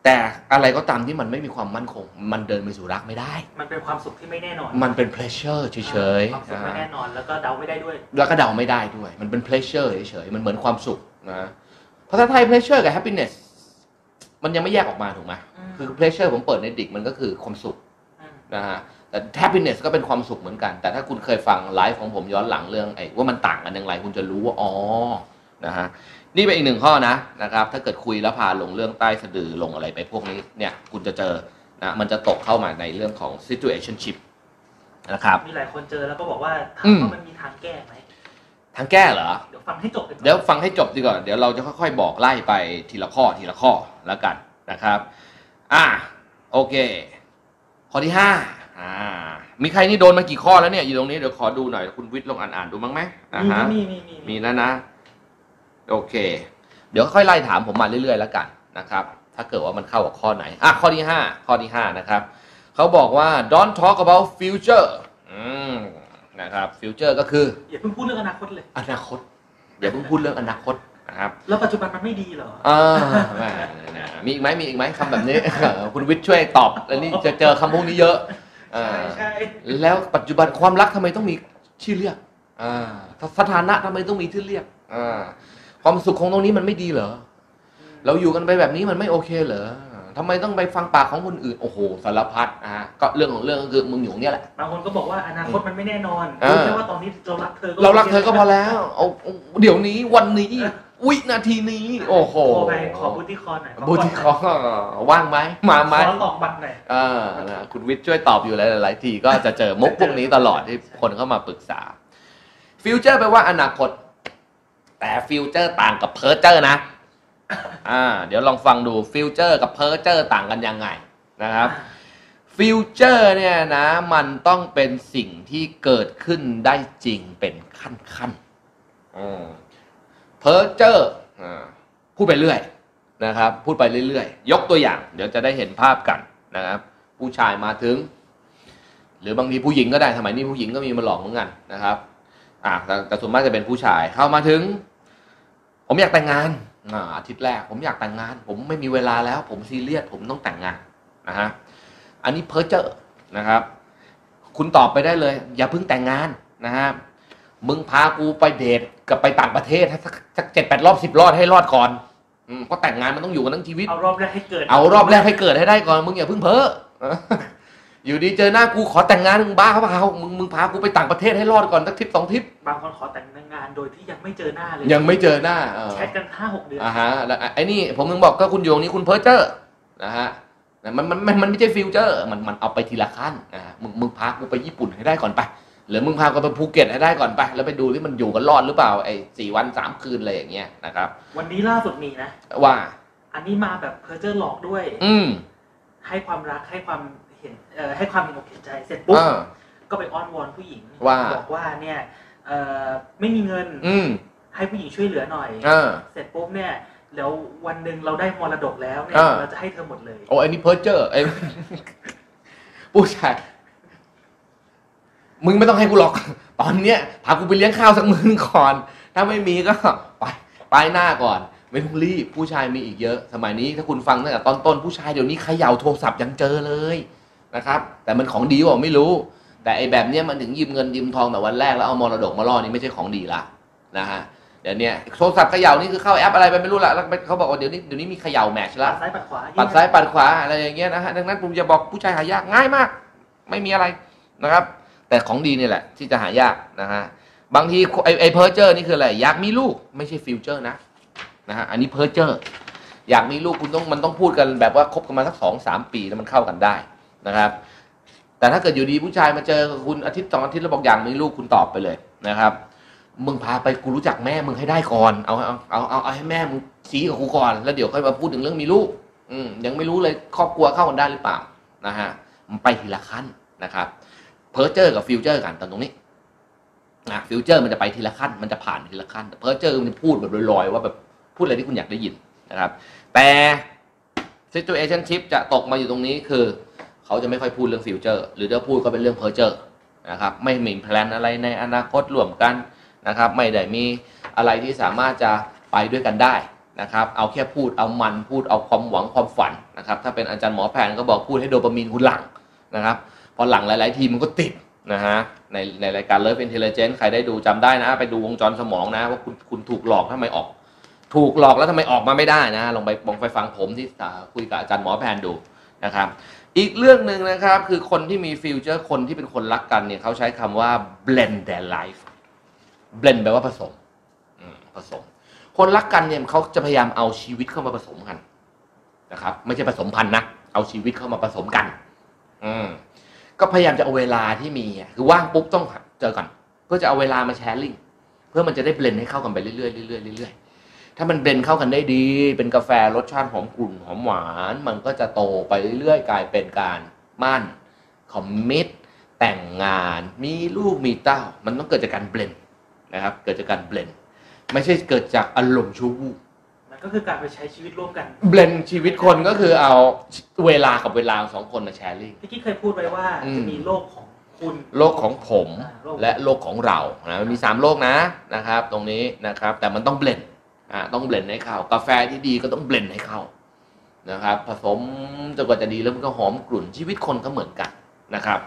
แต่อะไรก็ตามที่มันไม่มีความมั่นคง มันเดินไปสู่รักไม่ได้ มันเป็นความสุขที่ไม่แน่นอน มันเป็น pleasure เฉยความสุขๆไม่นะแน่นอนแล้วก็เดาไม่ได้ด้วย แล้วก็เดาไม่ได้ด้วย มันเป็น pleasure เฉยๆมันเหมือนความสุขนะภาษาไทย pleasure กับ happiness มันยังไม่แยกออกมาถูกไหมอืมคือ pleasure ผมเปิดในดิกมันก็คือความสุขอืมนะฮะแต่ happiness ก็เป็นความสุขเหมือนกัน แต่ถ้าคุณเคยฟังไลฟ์ของผมย้อนหลังเรื่องไอ้ว่ามันต่างกันอย่างไร คุณจะรู้ว่าอ๋อนะฮะนี่เป็นอีกหนึ่งข้อนะนะครับ ถ้าเกิดคุยแล้วพาลงเรื่องใต้สะดือลงอะไรไปพวกนี้เนี่ยคุณจะเจอนะมันจะตกเข้ามาในเรื่องของ situationship นะครับมีหลายคนเจอแล้วก็บอกว่าถาอืมมว่ามันมีทางแก้ไหม ทางแก้เหรอ เดี๋ยวฟังให้จบกันก่อนเดี๋ยวฟังให้จบดีกว่าเดี๋ยวเราจะค่อยๆ บอกไล่ไปทีละข้อทีละข้อแล้วกันนะครับ อ่าโอเค ข้อที่ห้าอ่า มีใครนี่โดนมากี่ข้อแล้วเนี่ยอยู่ตรงนี้เดี๋ยวขอดูหน่อยคุณวิทย์ลองอ่านๆดูมั้งไหมนะมีฮะมีมีมีมีแล้วนะ โอเค เดี๋ยวค่อยไล่ถามผมมาเรื่อยๆแล้วกันนะครับ ถ้าเกิดว่ามันเข้ากับข้อไหนอะข้อที่ห้าข้อที่ห้านะครับเขาบอกว่า don't talk about future อืม นะครับ future ก็คืออย่าเพิ่งพูดเรื่องอนาคตเลย อนาคต อย่าเพิ่งพูดเรื่องอนาคตนะครับ แล้วปัจจุบันมันไม่ดีเหรออ่าแหม่นะมีอีกไหมมีอีกไหมคำแบบนี้ เออคุณวิทย์ช่วยตอบอันนี้จะเจอคำพวกนี้เยอะอ่าใช่ใช่แล้วปัจจุบันความรักทำไมต้องมีชื่อเรียกอ่าสถานะทำไมต้องมีชื่อเรียกอ่าความสุขของตรงนี้มันไม่ดีเหรอ เราอยู่กันไปแบบนี้มันไม่โอเคเหรอ ทำไมต้องไปฟังปากของคนอื่นโอ้โหสารพัดอะก็เรื่องของเรื่องก็คือมึงอยู่เนี่ยแหละบางคนก็บอกว่าอนาคตมันไม่แน่นอนเออรู้แค่ว่าตอนนี้เรารักเธอเรารักเธอก็พอแล้วเอาเอาเดี๋ยวนี้วันนี้วินาทีนี้ โอ้โหโทรไปขอบูติคอนหน่อยบูติคอว่างไหมมาไหมขอหลอกบัตรหน่อยอ่านะคุณวิทย์ช่วยตอบอยู่หลายๆทีก็จะเจอมุกพวกนี้ตลอดที่คนเข้ามาปรึกษาฟิวเจอร์แปลว่าอนาคต แต่ future ต่างกับเพ้อเจ้อนะ อ่าเดี๋ยวลองฟังดู future กับเพ้อเจ้อต่างกันยังไงนะครับ future เนี่ยนะมันต้องเป็นสิ่งที่เกิดขึ้นได้จริงเป็นขั้นขั้นเพอร์เจอร์พูดไปเรื่อยนะครับ พูดไปเรื่อยๆ ยกตัวอย่าง เดี๋ยวจะได้เห็นภาพกันนะครับ ผู้ชายมาถึง หรือบางทีผู้หญิงก็ได้สมัยนี้ผู้หญิงก็มีมาหลอกเหมือนกันนะครับอ่าแต่แต่ส่วนมากจะเป็นผู้ชายเข้ามาถึง ผมอยากแต่งงาน อ่าอาทิตย์แรก ผมอยากแต่งงาน ผมไม่มีเวลาแล้ว ผมซีเรียสผมต้องแต่งงานนะฮะอันนี้เพ้อเจอร์นะครับ คุณตอบไปได้เลย อย่าเพิ่งแต่งงานนะฮะมึงพากูไปเดทกับไปต่างประเทศให้สักสักเจ็ดแปดรอบสิบรอบให้รอดก่อนอืมเพราะแต่งงานมันต้องอยู่กันทั้งชีวิต เอารอบแรกให้เกิด เอารอบแรกให้เกิดให้ได้ก่อน มึงอย่าเพิ่งเพ้อ อยู่ดีเจอหน้ากูขอแต่งงานมึงบ้าเขาเปล่ามึงมึงพากูไปต่างประเทศให้รอดก่อนสักทริปสองทริปบางคนขอแต่งงานโดยที่ยังไม่เจอหน้าเลยยังไม่เจอหน้าเออแชทกันห้าหกเดือนอ่าฮะแล้วไอ้นี่ผมถึงบอกก็คุณโยงนี้คุณเพ้อเจ้อนะฮะมันมันมันมันไม่ใช่ future มันมันเอาไปทีละขั้นนะฮะมึงมึงพากูไปญี่ปุ่นให้ได้ก่อนไปหรือมึงพากูไปภูเก็ตให้ได้ก่อนไป แล้วไปดูที่มันอยู่กันรอดหรือเปล่าไอ้สี่วันสามคืนอะไรอย่างเงี้ยนะครับ วันนี้ล่าสุดมีนะว่า อันนี้มาแบบเพอร์เจอร์หลอกด้วย อืมให้ความรักให้ความ เห็นเอ่อให้ความเห็นอกเห็นใจเสร็จปุ๊บอ่า ก็ไปอ้อนวอนผู้หญิงว่า บอกว่าเนี่ยเอ่อไม่มีเงินอืมให้ผู้หญิงช่วยเหลือหน่อย อ่า เสร็จปุ๊บเนี่ยแล้ววันหนึ่งเราได้มรดกแล้วเนี่ยอ่า เราจะให้เธอหมดเลย โอ้ไอ้นี่เพ้อเจอร์ไอ้ ผู้ชายมึงไม่ต้องให้กูหรอก ตอนเนี้ยพากูไปเลี้ยงข้าวสักมื้อนึงก่อน ถ้าไม่มีก็ ไปไปหน้าก่อน ไม่ต้องรีบผู้ชายมีอีกเยอะ สมัยนี้ถ้าคุณฟังตั้งแต่ตอนต้นผู้ชายเดี๋ยวนี้เขย่าโทรศัพท์ยังเจอเลย นะครับ แต่มันของดีว่าไม่รู้ แต่ไอ้แบบเนี้ยมันถึงยืมเงินยืมทองแต่วันแรกแล้วเอามรดกมาล่อนี่ไม่ใช่ของดีละนะฮะเดี๋ยวเนี้ยโทรศัพท์เขย่านี่คือเข้าแอปอะไรไปไม่รู้ละแล้วเขาบอกว่าเดี๋ยวนี้เดี๋ยวนี้มีเขย่าแมทช์ละปัดซ้ายปัดขวาปัดซ้ายปัดขวาอะไรอย่างเงี้ยนะฮะดังนั้นผมจะบอกผู้ชายหายากง่ายมาก ไม่มีอะไรนะครับ แต่ของดีนี่แหละ ที่จะหายากนะฮะบางทีไอไอเพอร์เจอร์นี่คืออะไรอยากมีลูกไม่ใช่ future นะนะฮะอันนี้เพ้อเจ้ออยากมีลูกคุณต้องมันต้องพูดกันแบบว่าคบกันมาสักสองสามปีแล้วมันเข้ากันได้ นะครับ แต่ถ้าเกิดอยู่ดีผู้ชายมาเจอคุณอาทิตย์สองอาทิตย์แล้วบอกอยากมีลูกคุณตอบไปเลยนะครับมึงพาไปกูรู้จักแม่มึงให้ได้ก่อนเอาเอาเอาเอาเอาให้แม่มึงซี้กับกูก่อนแล้วเดี๋ยวค่อยมาพูดถึงเรื่องมีลูก อืมยังไม่รู้เลยครอบครัวเข้ากันได้หรือเปล่านะฮะมันไปทีละขั้นนะครับเพ้อเจ้อกับ future กันตรงนี้นะ future มันจะไปทีละขั้น มันจะผ่านทีละขั้นแต่เพอร์เจอร์มันจะพูดแบบลอยๆว่าแบบพูดอะไรที่คุณอยากได้ยินนะครับ แต่ situationship จะตกมาอยู่ตรงนี้คือ เขาจะไม่ค่อยพูดเรื่อง future หรือถ้าพูดก็เป็นเรื่องเพอร์เจอร์นะครับไม่มีแพลนอะไรในอนาคตร่วมกันนะครับไม่ได้มีอะไรที่สามารถจะไปด้วยกันได้นะครับเอาแค่พูดเอามันพูดเอาความหวังความฝันนะครับถ้าเป็นอาจารย์หมอแพทย์ก็บอกพูดให้โดปามีนคุณหลังนะครับพอหลังหลาย ๆ ทีมันก็ติดนะฮะในในรายการ Love Intelligence ใครได้ดูจำได้นะ ไปดูวงจรสมองนะ ว่าคุณคุณถูกหลอกทำไมออก ถูกหลอกแล้วทำไมออกมาไม่ได้นะ ลองไปลองไปฟังผมที่คุยกับอาจารย์หมอแพนดูนะครับ อีกเรื่องหนึ่งนะครับ คือคนที่มีฟิวเจอร์คนที่เป็นคนรักกันเนี่ยเขาใช้คำว่า blend their life blend แปลว่าผสมผสม คนรักกันเนี่ยเขาจะพยายามเอาชีวิตเข้ามาผสมกันนะครับ ไม่ใช่ผสมพันธุ์นะเอาชีวิตเข้ามาผสมกัน อืมก็พยายามจะเอาเวลาที่มีคือว่างปุ๊บต้องเจอกันเพื่อจะเอาเวลามา sharing เพื่อมันจะได้ blend ให้เข้ากันไปเรื่อยๆเรื่อยๆเรื่อยๆ ถ้ามัน blend เข้ากันได้ดี เป็นกาแฟรสชาติหอมกรุ่นหอมหวาน มันก็จะโตไปเรื่อยๆกลายเป็นการหมั้น commit แต่งงานมีลูกมีเต้า มันต้องเกิดจากการ blendนะครับ เกิดจากการเบลนไม่ใช่เกิดจากอารมณ์ชั่ววูบมันก็คือการไปใช้ชีวิตร่วมกัน เบลนชีวิตคนก็คือเอาเวลากับเวลาของสองคนมาแชร์ลิงพี่กี้เคยพูดไว้ว่าอืมจะมีโลกของคุณโลกของผมอ่าโลกและโลกของเรานะมันมีสามโลกนะนะครับ ตรงนี้นะครับ แต่มันต้องเบลน อ่าต้องเบลนให้เข้า กาแฟที่ดีก็ต้องเบลนให้เข้านะครับ ผสมจนกว่าจะดีแล้วมันก็หอมกลุ่นชีวิตคนก็เหมือนกันนะครับ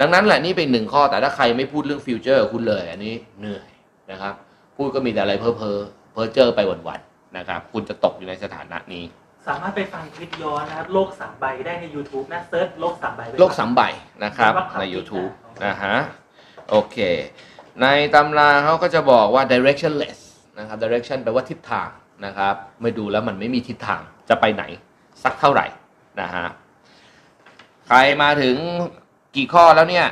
ดังนั้นแหละนี่เป็นหนึ่งข้อแต่ถ้าใครไม่พูดเรื่อง future คุณเลย อันนี้เหนื่อยนะครับ พูดก็มีแต่อะไรเพ้อเพ้อเพ้อเจ้อไปวันๆนะครับ คุณจะตกอยู่ในสถานะนี้ สามารถไปฟังคลิปย้อนนะครับโลกสามใบได้ใน YouTube นะ search โลกสามใบไปโลกสามใบนะครับว่าเขาในคิด YouTube นะนะฮะโอเค ในตำราเขาก็จะบอกว่า directionless นะครับ direction แปลว่าทิศทางนะครับไม่ดูแล้วมันไม่มีทิศทางจะไปไหนสักเท่าไหร่นะฮะใครมาถึงกี่ข้อแล้วเนี่ย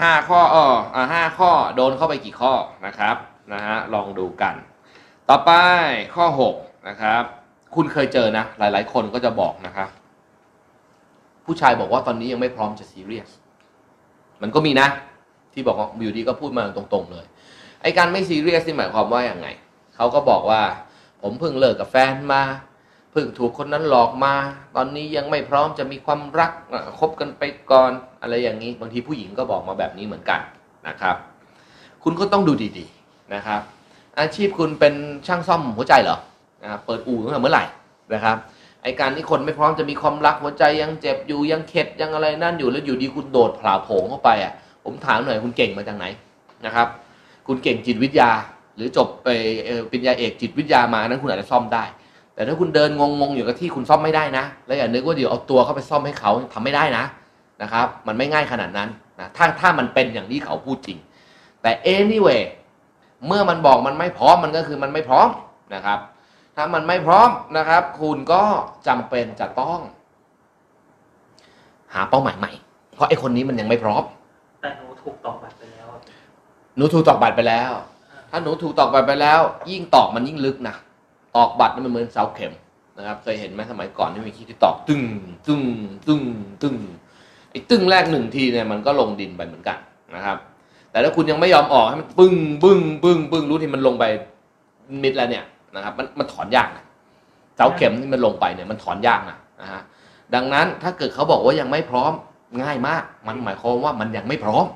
ห้าข้ออ๋ออ่าห้าข้อโดนเข้าไปกี่ข้อนะครับนะฮะลองดูกัน ต่อไปข้อหกนะครับ คุณเคยเจอนะ หลาย ๆ คนก็จะบอกนะครับผู้ชายบอกว่าตอนนี้ยังไม่พร้อมจะซีเรียสมันก็มีนะ ที่บอกว่าอยู่ดีก็พูดมาตรง ๆ เลยไอการไม่ซีเรียสนี่หมายความว่าอย่างไง เขาก็บอกว่า ผมเพิ่งเลิกกับแฟนมาเพิ่งถูกคนนั้นหลอกมา ตอนนี้ยังไม่พร้อมจะมีความรักคบกันไปก่อนอะไรอย่างนี้ บางทีผู้หญิงก็บอกมาแบบนี้เหมือนกันนะครับ คุณก็ต้องดูดีๆนะครับ อาชีพคุณเป็นช่างซ่อมหัวใจเหรอนะรเปิดอู่ตั้งแต่เมื่อไหร่นะครับไอการที่คนไม่พร้อมจะมีความรักหัวใจยังเจ็บอยู่ยังเข็ดยังอะไรนั่นอยู่แล้วอยู่ดีคุณโดดผลาโผงเข้าไปอะผมถามหน่อยคุณเก่งมาจากไหนนะครับ คุณเก่งจิตวิทยา หรือจบไปเอ่อปริญญาเอกจิตวิทยามานั้นคุณอาจจะซ่อมได้ แต่ถ้าคุณเดินงงๆอยู่กับที่คุณซ่อมไม่ได้นะ แล้วอย่านึกว่าเดี๋ยวเอาตัวเข้าไปซ่อมให้เขาทำไม่ได้นะนะครับ มันไม่ง่ายขนาดนั้นนะถ้าถ้ามันเป็นอย่างที่เขาพูดจริง แต่ anyway เมื่อมันบอกมันไม่พร้อมมันก็คือมันไม่พร้อมนะครับ ถ้ามันไม่พร้อมนะครับ คุณก็จำเป็นจะต้อง หาเป้าหมายใหม่ เพราะไอ้คนนี้มันยังไม่พร้อม แต่หนูถูกตอกบัตรไปแล้วอะหนูถูกตอกบัตรไปแล้ว ถ้าหนูถูกตอกบัตรไปแล้ว ยิ่งตอกมันยิ่งลึกนะตอกบัตรนี่มันเหมือนเสาเข็มนะครับเคยเห็นไหมสมัยก่อนที่มีคิดที่ตอกตึ้งตึ้งตึ้งตึ้งไอ้ตึ้งแรกหนึ่งทีเนี่ยมันก็ลงดินไปเหมือนกันนะครับ แต่ถ้าคุณยังไม่ยอมออกให้มันปึ้งปึ้งปึ้งปึ้งรู้ที่มันลงไปมิดแล้วเนี่ยนะครับ มันมันถอนยากนะเสาเข็มที่มันลงไปเนี่ยมันถอนยากนะนะฮะดังนั้นถ้าเกิดเขาบอกว่ายังไม่พร้อมง่ายมาก มันหมายความว่ามันยังไม่พร้อม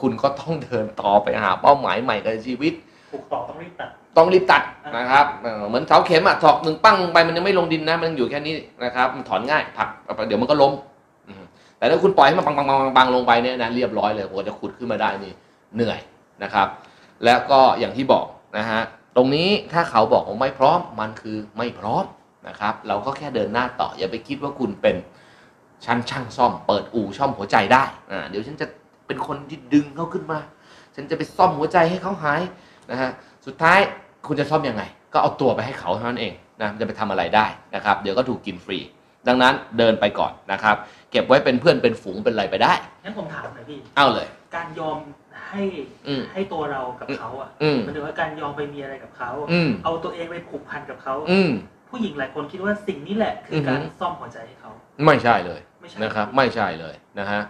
คุณก็ต้องเดินต่อไปหาเป้าหมายใหม่กับชีวิต ถูกตอกต้องรีบตัด ต้องรีบตัดนะครับเออเหมือนเสาเข็มอะถอกหนึ่งปั้งไปมันยังไม่ลงดินนะ มันอยู่แค่นี้นะครับ มันถอนง่ายผลักเดี๋ยวมันก็ล้มอืมแต่ถ้าคุณปล่อยให้มันปังปังปังปังปังลงไปเนี่ยนะเรียบร้อยเลยกว่าจะขุดขึ้นมาได้นี่เหนื่อยนะครับ แล้วก็อย่างที่บอกนะฮะตรงนี้ถ้าเขาบอกว่าไม่พร้อมมันคือไม่พร้อมนะครับ เราก็แค่เดินหน้าต่ออย่าไปคิดว่าคุณเป็นชั้นช่างซ่อมเปิดอู่ซ่อมหัวใจได้อ่าเดี๋ยวฉันจะเป็นคนที่ดึงเขาขึ้นมา ฉันจะไปซ่อมหัวใจให้เขาหาย นะฮะสุดท้ายคุณจะซ่อมยังไง ก็เอาตัวไปให้เขาเท่านั้นเองนะมันจะไปทำอะไรได้นะครับ เดี๋ยวก็ถูกกินฟรี ดังนั้นเดินไปก่อนนะครับ เก็บไว้เป็นเพื่อนเป็นฝูงเป็นอะไรไปได้งั้นผมถามหน่อยพี่เอาเลย การยอมให้อืมให้ตัวเรากับเขาอะอืมหมายถึงว่าการยอมไปมีอะไรกับเขาอืมเอาตัวเองไปผูกพันกับเขาอืมผู้หญิงหลายคนคิดว่าสิ่งนี้แหละคือออฮึการซ่อมหัวใจให้เขาไม่ใช่เลยไม่ใช่นะครับ ไม่ใช่เลยนะฮะ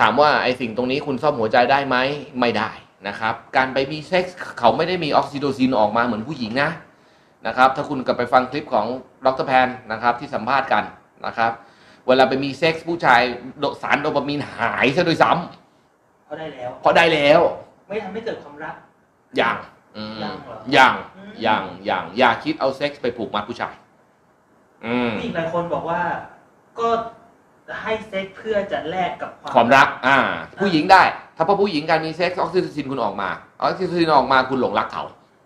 ถามว่าไอ้สิ่งตรงนี้คุณซ่อมหัวใจได้ไหมไม่ได้ นะครับ การไปมีเซ็กส์เขาไม่ได้มีออกซิโตซินออกมาเหมือนผู้หญิงนะนะครับ ถ้าคุณกลับไปฟังคลิปของดรแพนนะครับที่สัมภาษณ์กันนะครับ เวลาไปมีเซ็กส์ผู้ชายโดสารโดปามีนหายซะด้วยซ้ำเขาได้แล้วเพราะได้แล้ว ไม่ทำให้เกิดความรักอย่างอืมยังเหรออย่างอืมอย่างอย่างอย่าคิดเอาเซ็กส์ไปผูกมัดผู้ชาย อืมผู้หญิงหลายคนบอกว่าก็ ให้เซ็กเพื่อจะแลกกับความความรัก อ่า ผู้หญิงได้ ถ้าพอผู้หญิงการมีเซ็กซ์ออกซิโทซินคุณออกมาออกซิโทซินออกมาคุณหลงรักเขา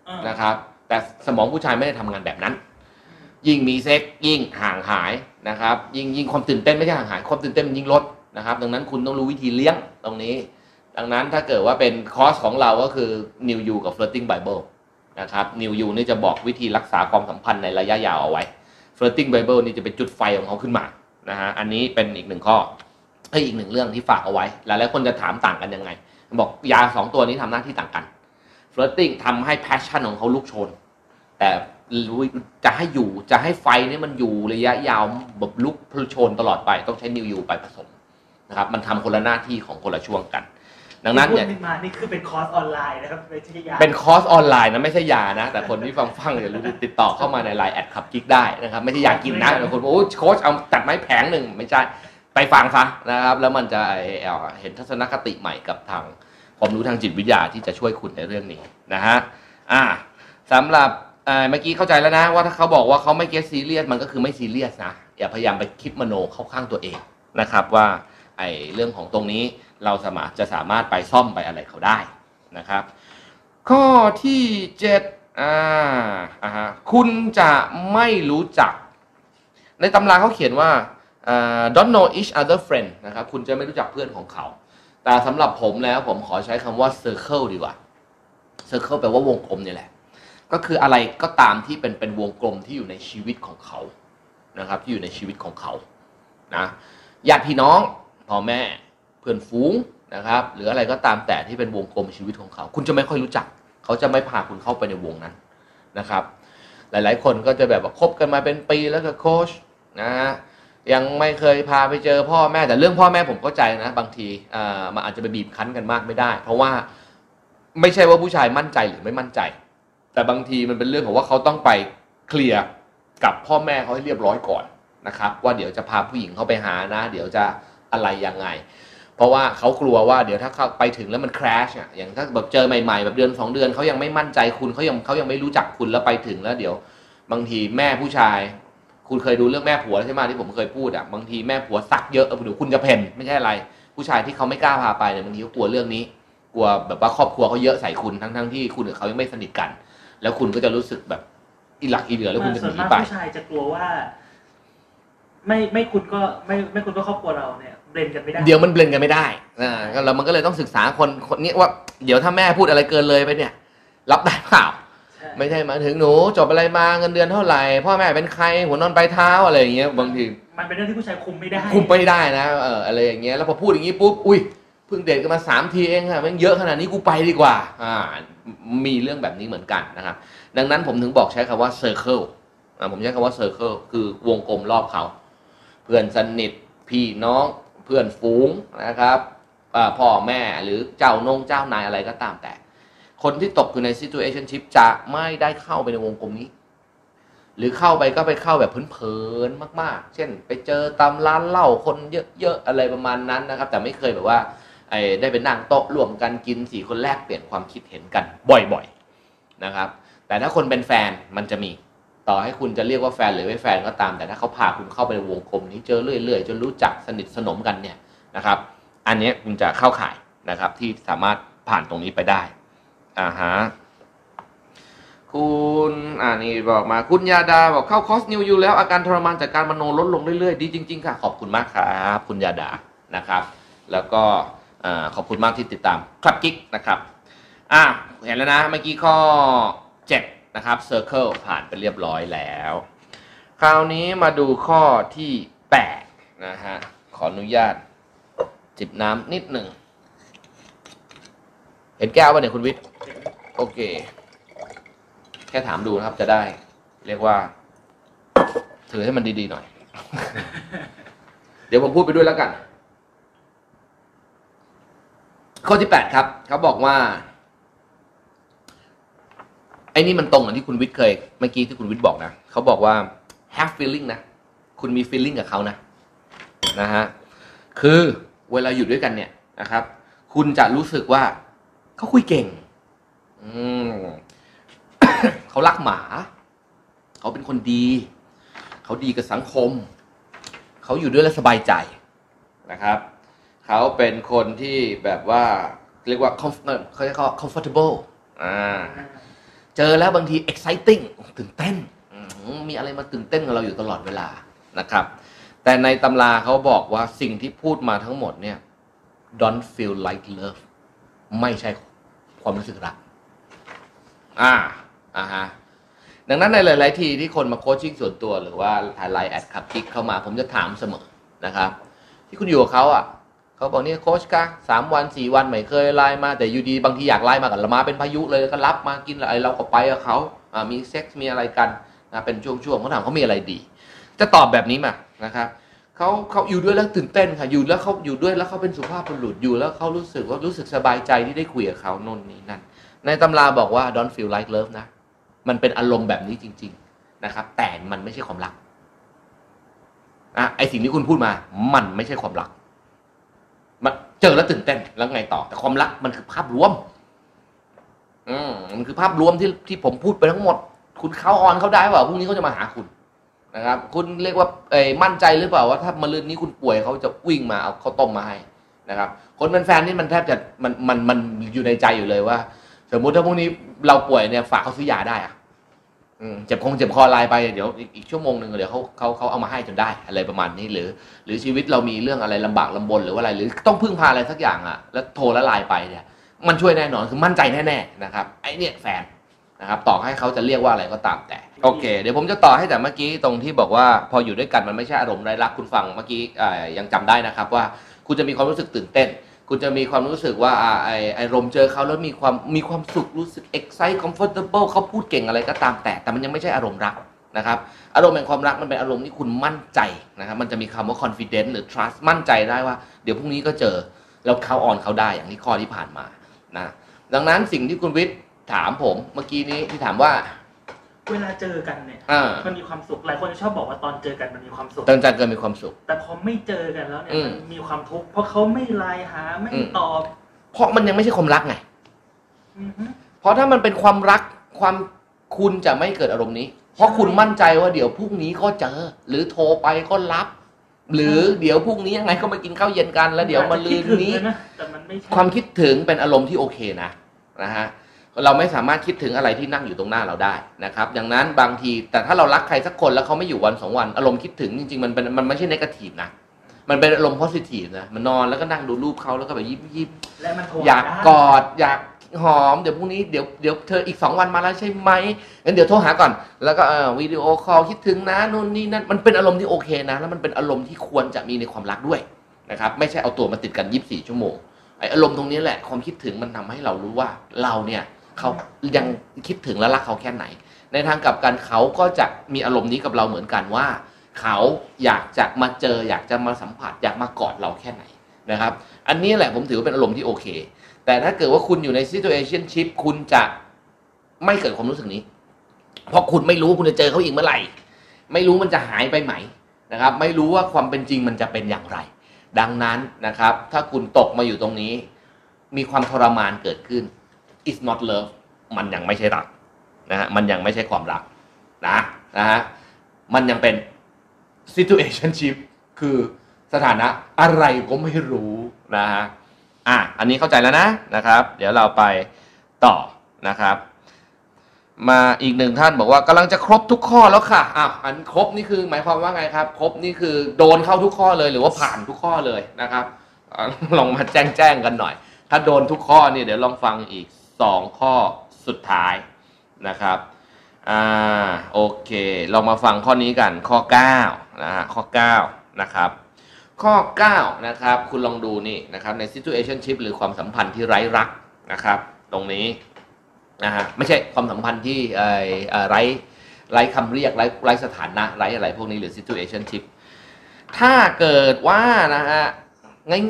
อ่านะครับ แต่สมองผู้ชายไม่ได้ทำงานแบบนั้น ยิ่งมีเซ็กซ์ยิ่งห่างหายนะครับ ยิ่งยิ่งความตื่นเต้นไม่ใช่ห่างหายความตื่นเต้นมันยิ่งลดนะครับ ดังนั้นคุณต้องรู้วิธีเลี้ยงตรงนี้ ดังนั้นถ้าเกิดว่าเป็นคอร์สของเราก็คือ New You กับ Flirting Bible นะครับ New You นี่จะบอกวิธีรักษาความสัมพันธ์ในระยะยาวเอาไว้ Flirting Bible นี่จะเป็นจุดไฟของเขาขึ้นมา นะฮะอันนี้เป็นอีกหนึ่งข้อเอ้ยอีกหนึ่งเรื่องที่ฝากเอาไว้ หลายๆคนจะถามต่างกันยังไง บอกยาสองตัวนี้ทำหน้าที่ต่างกัน Flirting ทำให้ passion ของเขาลุกโชน แต่จะให้อยู่จะให้ไฟนี่มันอยู่ระยะยาวแบบลุกพลุโชนตลอดไปต้องใช้ New You ไปผสมนะครับมันทำคนละหน้าที่ของคนละช่วงกัน ดังนั้นที่อย่าพูดมานี่คือเป็นคอร์สออนไลน์นะครับไม่ใช่ยาเป็นคอร์สออนไลน์นะไม่ใช่ยานะ แต่คนที่ฟังฟังอย่ารู้ติดต่อเข้ามาในไลน์แอดขับกิ๊กได้นะครับ ไม่ใช่ยากินนะบางคนบอกโอ้โค้ชเอาตัดไม้แผงหนึ่งไม่ใช่ไปฟังซะนะครับ แล้วมันจะเอ่อเห็นทัศนคติใหม่กับทางความรู้ทางจิตวิทยาที่จะช่วยคุณในเรื่องนี้นะฮะอ่าสำหรับเอ่อเมื่อกี้เข้าใจแล้วนะ ว่าถ้าเขาบอกว่าเขาไม่เก็ตซีเรียสมันก็คือไม่ซีเรียสนะอย่าพยายามไปคิดมโนเข้าข้างตัวเองนะครับ ว่าไอ้เรื่องของตรงนี้ เราสามารถจะสามารถไปซ่อมไปอะไรเขาได้นะครับ ข้อที่เจ็ดอ่าอ่าคุณจะไม่รู้จัก ในตำราเขาเขียนว่า don't know each other friend นะครับ คุณจะไม่รู้จักเพื่อนของเขา แต่สำหรับผมแล้วผมขอใช้คำว่า circle ดีกว่า circle แปลว่าวงกลมนี่แหละ ก็คืออะไรก็ตามที่เป็นเป็นวงกลมที่อยู่ในชีวิตของเขานะครับ ที่อยู่ในชีวิตของเขานะญาติพี่น้องพ่อแม่ พื่อนฝูงนะครับ หรืออะไรก็ตามแต่ที่เป็นวงกลมชีวิตของเขา คุณจะไม่ค่อยรู้จัก เขาจะไม่พาคุณเข้าไปในวงนั้นนะครับ หลายๆ คนก็จะแบบว่าคบกันมาเป็นปีแล้วก็โค้ชนะฮะยังไม่เคยพาไปเจอพ่อแม่แต่เรื่องพ่อแม่ผมเข้าใจนะ บางทีอ่ามันอาจจะไปบีบคั้นกันมากไม่ได้ เพราะว่าไม่ใช่ว่าผู้ชายมั่นใจหรือไม่มั่นใจ แต่บางทีมันเป็นเรื่องของว่าเขาต้องไปเคลียร์กับพ่อแม่เขาให้เรียบร้อยก่อนนะครับ ว่าเดี๋ยวจะพาผู้หญิงเข้าไปหานะ เดี๋ยวจะอะไรยังไง เพราะว่าเขากลัวว่าเดี๋ยวถ้าเขาไปถึงแล้วมันคราชอะอย่างถ้าแบบเจอใหม่ๆแบบเดือนสองเดือนเขายังไม่มั่นใจคุณเขายังเขายังไม่รู้จักคุณแล้วไปถึงแล้วเดี๋ยว บางทีแม่ผู้ชาย คุณเคยดูเรื่องแม่ผัวใช่ไหมที่ผมเคยพูดอะบางทีแม่ผัวสักเยอะเออดี๋ยวคุณจะเพ่นไม่ใช่อะไร ผู้ชายที่เขาไม่กล้าพาไปเนี่ยบางทีเขากลัวเรื่องนี้ กลัวแบบว่าครอบครัวเขาเยอะใส่คุณทั้งๆที่คุณกับเขายังไม่สนิทกัน แล้วคุณก็จะรู้สึกแบบอีหลักอีเหลือแล้วคุณจะหนีไปผู้ชายจะกลัวว่า ไม่ไม่คุณก็ไม่ไม่คุณก็ครอบครัวเราเนี่ย เบรนกันไม่ได้เดี๋ยวมันเบลนกันไม่ได้อ่าก็แล้วมันก็เลยต้องศึกษาคนคนนี้ว่า เดี๋ยวถ้าแม่พูดอะไรเกินเลยไปเนี่ย รับได้เปล่า ใช่ไม่ใช่มาถึงหนูจบอะไรมาเงินเดือนเท่าไหร่พ่อแม่เป็นใครหัวนอนปลายเท้าอะไรอย่างเงี้ยบางทีมันเป็นเรื่องที่ผู้ชายคุมไม่ได้คุมไม่ได้นะเอออะไรอย่างเงี้ยแล้วพอพูดอย่างงี้ปุ๊บอุ้ยเพิ่งเดทกันมาสามทีเองค่ะมันเยอะขนาดนี้กูไปดีกว่า อ่า มีเรื่องแบบนี้เหมือนกันนะครับ ดังนั้นผมถึงบอกใช้คำว่า circle อ่าผมใช้คำว่า circle คือวงกลมรอบเขา เพื่อนสนิทพี่น้องเพื่อนฝูงนะครับพ่อแม่หรือเจ้านงเจ้านายอะไรก็ตามแต่ คนที่ตกอยู่ใน situationship จะไม่ได้เข้าไปในวงกลมนี้ หรือเข้าไปก็ไปเข้าแบบเพลินๆมาก ๆ เช่น ไปเจอตามร้านเหล้าคนเยอะๆอะไรประมาณนั้นนะครับ แต่ไม่เคยแบบว่าไอ้ได้ไปนั่งโต๊ะร่วมกันกินสี่คนแรกเปลี่ยนความคิดเห็นกันบ่อยๆนะครับ แต่ถ้าคนเป็นแฟนมันจะมี ต่อให้คุณจะเรียกว่าแฟนหรือไม่แฟนก็ตาม แต่ถ้าเขาพาคุณเข้าไปในวงกลมนี้เจอเรื่อยๆจนรู้จักสนิทสนมกันเนี่ยนะครับ อันนี้คุณจะเข้าข่ายนะครับที่สามารถผ่านตรงนี้ไปได้อ่าฮะคุณอ่านี่บอกมาคุณยาดาบอกเข้าคอสนิวยูแล้วอาการทรมานจากการมโนลดลงเรื่อยๆ ดีจริง ๆ ค่ะ ขอบคุณมากครับคุณยาดานะครับ แล้วก็ขอบคุณมากที่ติดตามครับกิ๊กนะครับอะเห็นแล้วนะเมื่อกี้ข้อ7 นะครับ Circle ผ่านไปเรียบร้อยแล้ว คราวนี้มาดูข้อที่ 8 นะฮะ ขออนุญาต จิบน้ำนิดหนึ่ง เห็นแก้วป่ะเนี่ยคุณวิทย์ โอเค แค่ถามดูนะครับจะได้ เรียกว่า ถือให้มันดีๆหน่อย เดี๋ยวผมพูดไปด้วยแล้วกัน ข้อที่ 8 ครับ เขาบอกว่า ไอ้นี่มันตรงกับที่คุณวิทย์เคยเมื่อกี้ที่คุณวิทย์บอกนะเขาบอกว่า have feeling นะ คุณมี feeling กับเขานะนะฮะคือเวลาอยู่ด้วยกันเนี่ยนะครับ คุณจะรู้สึกว่าเขาคุยเก่ง อืมเขารักหมา เขาเป็นคนดี เขาดีกับสังคม เขาอยู่ด้วยแล้วสบายใจนะครับ เขาเป็นคนที่แบบว่า เรียกว่าเขาเรียกว่า comfortable อ่า เจอแล้วบางที exciting ตื่นเต้น มีอะไรมาตื่นเต้นกับเราอยู่ตลอดเวลานะครับ แต่ในตำราเขาบอกว่าสิ่งที่พูดมาทั้งหมดเนี่ย don't feel like love ไม่ใช่ความรู้สึกรัก อ่า อ่าฮะ ดังนั้นในหลาย ๆ ทีที่คนมา coaching ส่วนตัวหรือว่าถ่ายไลน์แอดขับกิ๊กเข้ามา ผมจะถามเสมอนะครับ ที่คุณอยู่กับเขาอะ เขาบอกเนี่ยโค้ชคะสามวันสี่วันไม่เคยไลน์มาแต่อยู่ดีบางทีอยากไลน์มากันมาเป็นพายุเลยก็รับมากินอะไรเราก็ไปกับเขามีเซ็กซ์มีอะไรกันนะเป็นช่วงๆเขาถามเขามีอะไรดี จะตอบแบบนี้มานะครับเขาเขาอยู่ด้วยแล้วตื่นเต้นค่ะอยู่แล้วเขาอยู่ด้วยแล้วเขาเป็นสุภาพบุรุษอยู่แล้วเขารู้สึกว่ารู้สึกสบายใจที่ได้คุยกับเขานู่นนี่นั่นในตำราบอกว่า don't feel like love นะ มันเป็นอารมณ์แบบนี้จริง ๆนะครับ แต่มันไม่ใช่ความรักนะไอสิ่งที่คุณพูดมา มันไม่ใช่ความรัก เจอแล้วตื่นเต้นแล้วไงต่อ แต่ความรักมันคือภาพรวม อืมมันคือภาพรวมที่ที่ผมพูดไปทั้งหมด คุณเข้าออนเขาได้เปล่าพรุ่งนี้เขาจะมาหาคุณนะครับ คุณเรียกว่าเอ้มั่นใจหรือเปล่าว่าถ้ามาลืนนี้คุณป่วยเขาจะวิ่งมาเอาข้าวต้มมาให้นะครับ คนเป็นแฟนนี่มันแทบจะมันมันมันอยู่ในใจอยู่เลยว่า สมมุติถ้าพรุ่งนี้เราป่วยเนี่ยฝากเขาซื้อยาได้อะ อืมเจ็บคงเจ็บคอไลน์ไปเดี๋ยวอีกอีกชั่วโมงหนึ่งเดี๋ยวเขาเขาเขาเอามาให้จนได้อะไรประมาณนี้หรือ หรือชีวิตเรามีเรื่องอะไรลำบากลำบนหรือว่าอะไรหรือต้องพึ่งพาอะไรสักอย่างอะ แล้วโทรแล้วไลน์ไปเนี่ย มันช่วยแน่นอนคือมั่นใจแน่ๆนะครับไอ้เนี่ยแฟนนะครับต่อให้เขาจะเรียกว่าอะไรก็ตามแต่ โอเค เดี๋ยวผมจะต่อให้แต่เมื่อกี้ตรงที่บอกว่าพออยู่ด้วยกันมันไม่ใช่อารมณ์ไร้รักคุณฟังเมื่อกี้อ่ายังจำได้นะครับว่า คุณจะมีความรู้สึกตื่นเต้น คุณจะมีความรู้สึกว่าอ่าไอไอารมณ์เจอเขาแล้วมีความมีความสุขรู้สึก excite comfortable เขาพูดเก่งอะไรก็ตามแต่ แต่มันยังไม่ใช่อารมณ์รักนะครับอารมณ์แห่งความรักมันเป็นอารมณ์ที่คุณมั่นใจนะครับมันจะมีคำว่า confidence หรือ trust มั่นใจได้ว่า เดี๋ยวพรุ่งนี้ก็เจอแล้วเขาออนเขาได้อย่างที่ข้อที่ผ่านมานะดังนั้นสิ่งที่คุณวิทย์ถามผมเมื่อกี้นี้ที่ถามว่า เวลาเจอกันเนี่ยอ่ามันมีความสุขหลายคนชอบบอกว่าตอนเจอกันมันมีความสุขตั้งใจเกินมีความสุข แต่พอไม่เจอกันแล้วเนี่ยอืมมันมีความทุกข์เพราะเขาไม่ไลน์หาไม่อืม ตอบเพราะมันยังไม่ใช่ความรักไง อือฮึเพราะถ้ามันเป็นความรักความคุณจะไม่เกิดอารมณ์นี้ เพราะคุณมั่นใจว่าเดี๋ยวพรุ่งนี้ก็เจอ หรือโทรไปก็รับ หรือเดี๋ยวพรุ่งนี้ยังไงก็มากินข้าวเย็นกันแล้วเดี๋ยวมาลืนนี้ อาจจะคิดถึงเลยนะแต่มันไม่ใช่ความคิดถึงเป็นอารมณ์ที่โอเคนะนะฮะ เราไม่สามารถคิดถึงอะไรที่นั่งอยู่ตรงหน้าเราได้นะครับดังนั้นบางทีแต่ถ้าเรารักใครสักคนแล้วเขาไม่อยู่วันสองวันอารมณ์คิดถึงจริงๆมันเป็นมันไม่ใช่นกาทีฟนะมันเป็นอารมณ์โพสิทีฟนะมันนอนแล้วก็นั่งดูรูปเขาแล้วก็แบบยิ้มยิ้มและมันโทรอยากกอดอยากหอมเดี๋ยวพรุ่งนี้เดี๋ยวเดี๋ยวเธออีกสองวันมาแล้วใช่ไหมงั้นเดี๋ยวโทรหาก่อน แล้วก็เออวิดีโอคอลคิดถึงนะนู่นนี่นั่นมันเป็นอารมณ์ที่โอเคนะ แล้วมันเป็นอารมณ์ที่ควรจะมีในความรักด้วยนะครับไม่ใช่เอาตัวมาติดกัน 24 ชั่วโมงไออารมณ์ตรงนี้แหละความคิดถึงมันทำให้เรารู้ว่าเราเนี่ย เขายังคิดถึงและรักเขาแค่ไหน ในทางกลับกันเขาก็จะมีอารมณ์นี้กับเราเหมือนกันว่า เขาอยากจะมาเจอ อยากจะมาสัมผัส อยากมากอดเราแค่ไหนนะครับ อันนี้แหละผมถือว่าเป็นอารมณ์ที่โอเค แต่ถ้าเกิดว่าคุณอยู่ใน situation ship คุณจะไม่เกิดความรู้สึกนี้ เพราะคุณไม่รู้คุณจะเจอเขาอีกเมื่อไหร่ ไม่รู้มันจะหายไปไหมนะครับ ไม่รู้ว่าความเป็นจริงมันจะเป็นอย่างไร ดังนั้นนะครับ ถ้าคุณตกมาอยู่ตรงนี้ มีความทรมานเกิดขึ้น it's not love มันยังไม่ใช่รักนะฮะมันยังไม่ใช่ความรักนะนะฮะมันยังเป็น situationship คือสถานะอะไรก็ไม่รู้นะฮะอะอันนี้เข้าใจแล้วนะนะครับ เดี๋ยวเราไปต่อนะครับ มาอีกหนึ่งท่านบอกว่ากำลังจะครบทุกข้อแล้วค่ะอ้าวอันครบนี่คือหมายความว่าไงครับ ครบนี่คือโดนเข้าทุกข้อเลยหรือว่าผ่านทุกข้อเลยนะครับลองมาแจ้งแจ้งกันหน่อย ถ้าโดนทุกข้อนี่เดี๋ยวลองฟังอีก สองข้อสุดท้ายนะครับอ่าโอเคลองมาฟังข้อนี้กันข้อ9นะฮะข้อ9นะครับข้อ9นะครับคุณลองดูนี่นะครับใน situationship หรือความสัมพันธ์ที่ไร้รักนะครับตรงนี้นะฮะไม่ใช่ความสัมพันธ์ที่เอ่อเอ่อไร้ไร้คำเรียกไร้ไร้สถานะไร้อะไรพวกนี้หรือ situationship ถ้าเกิดว่านะฮะ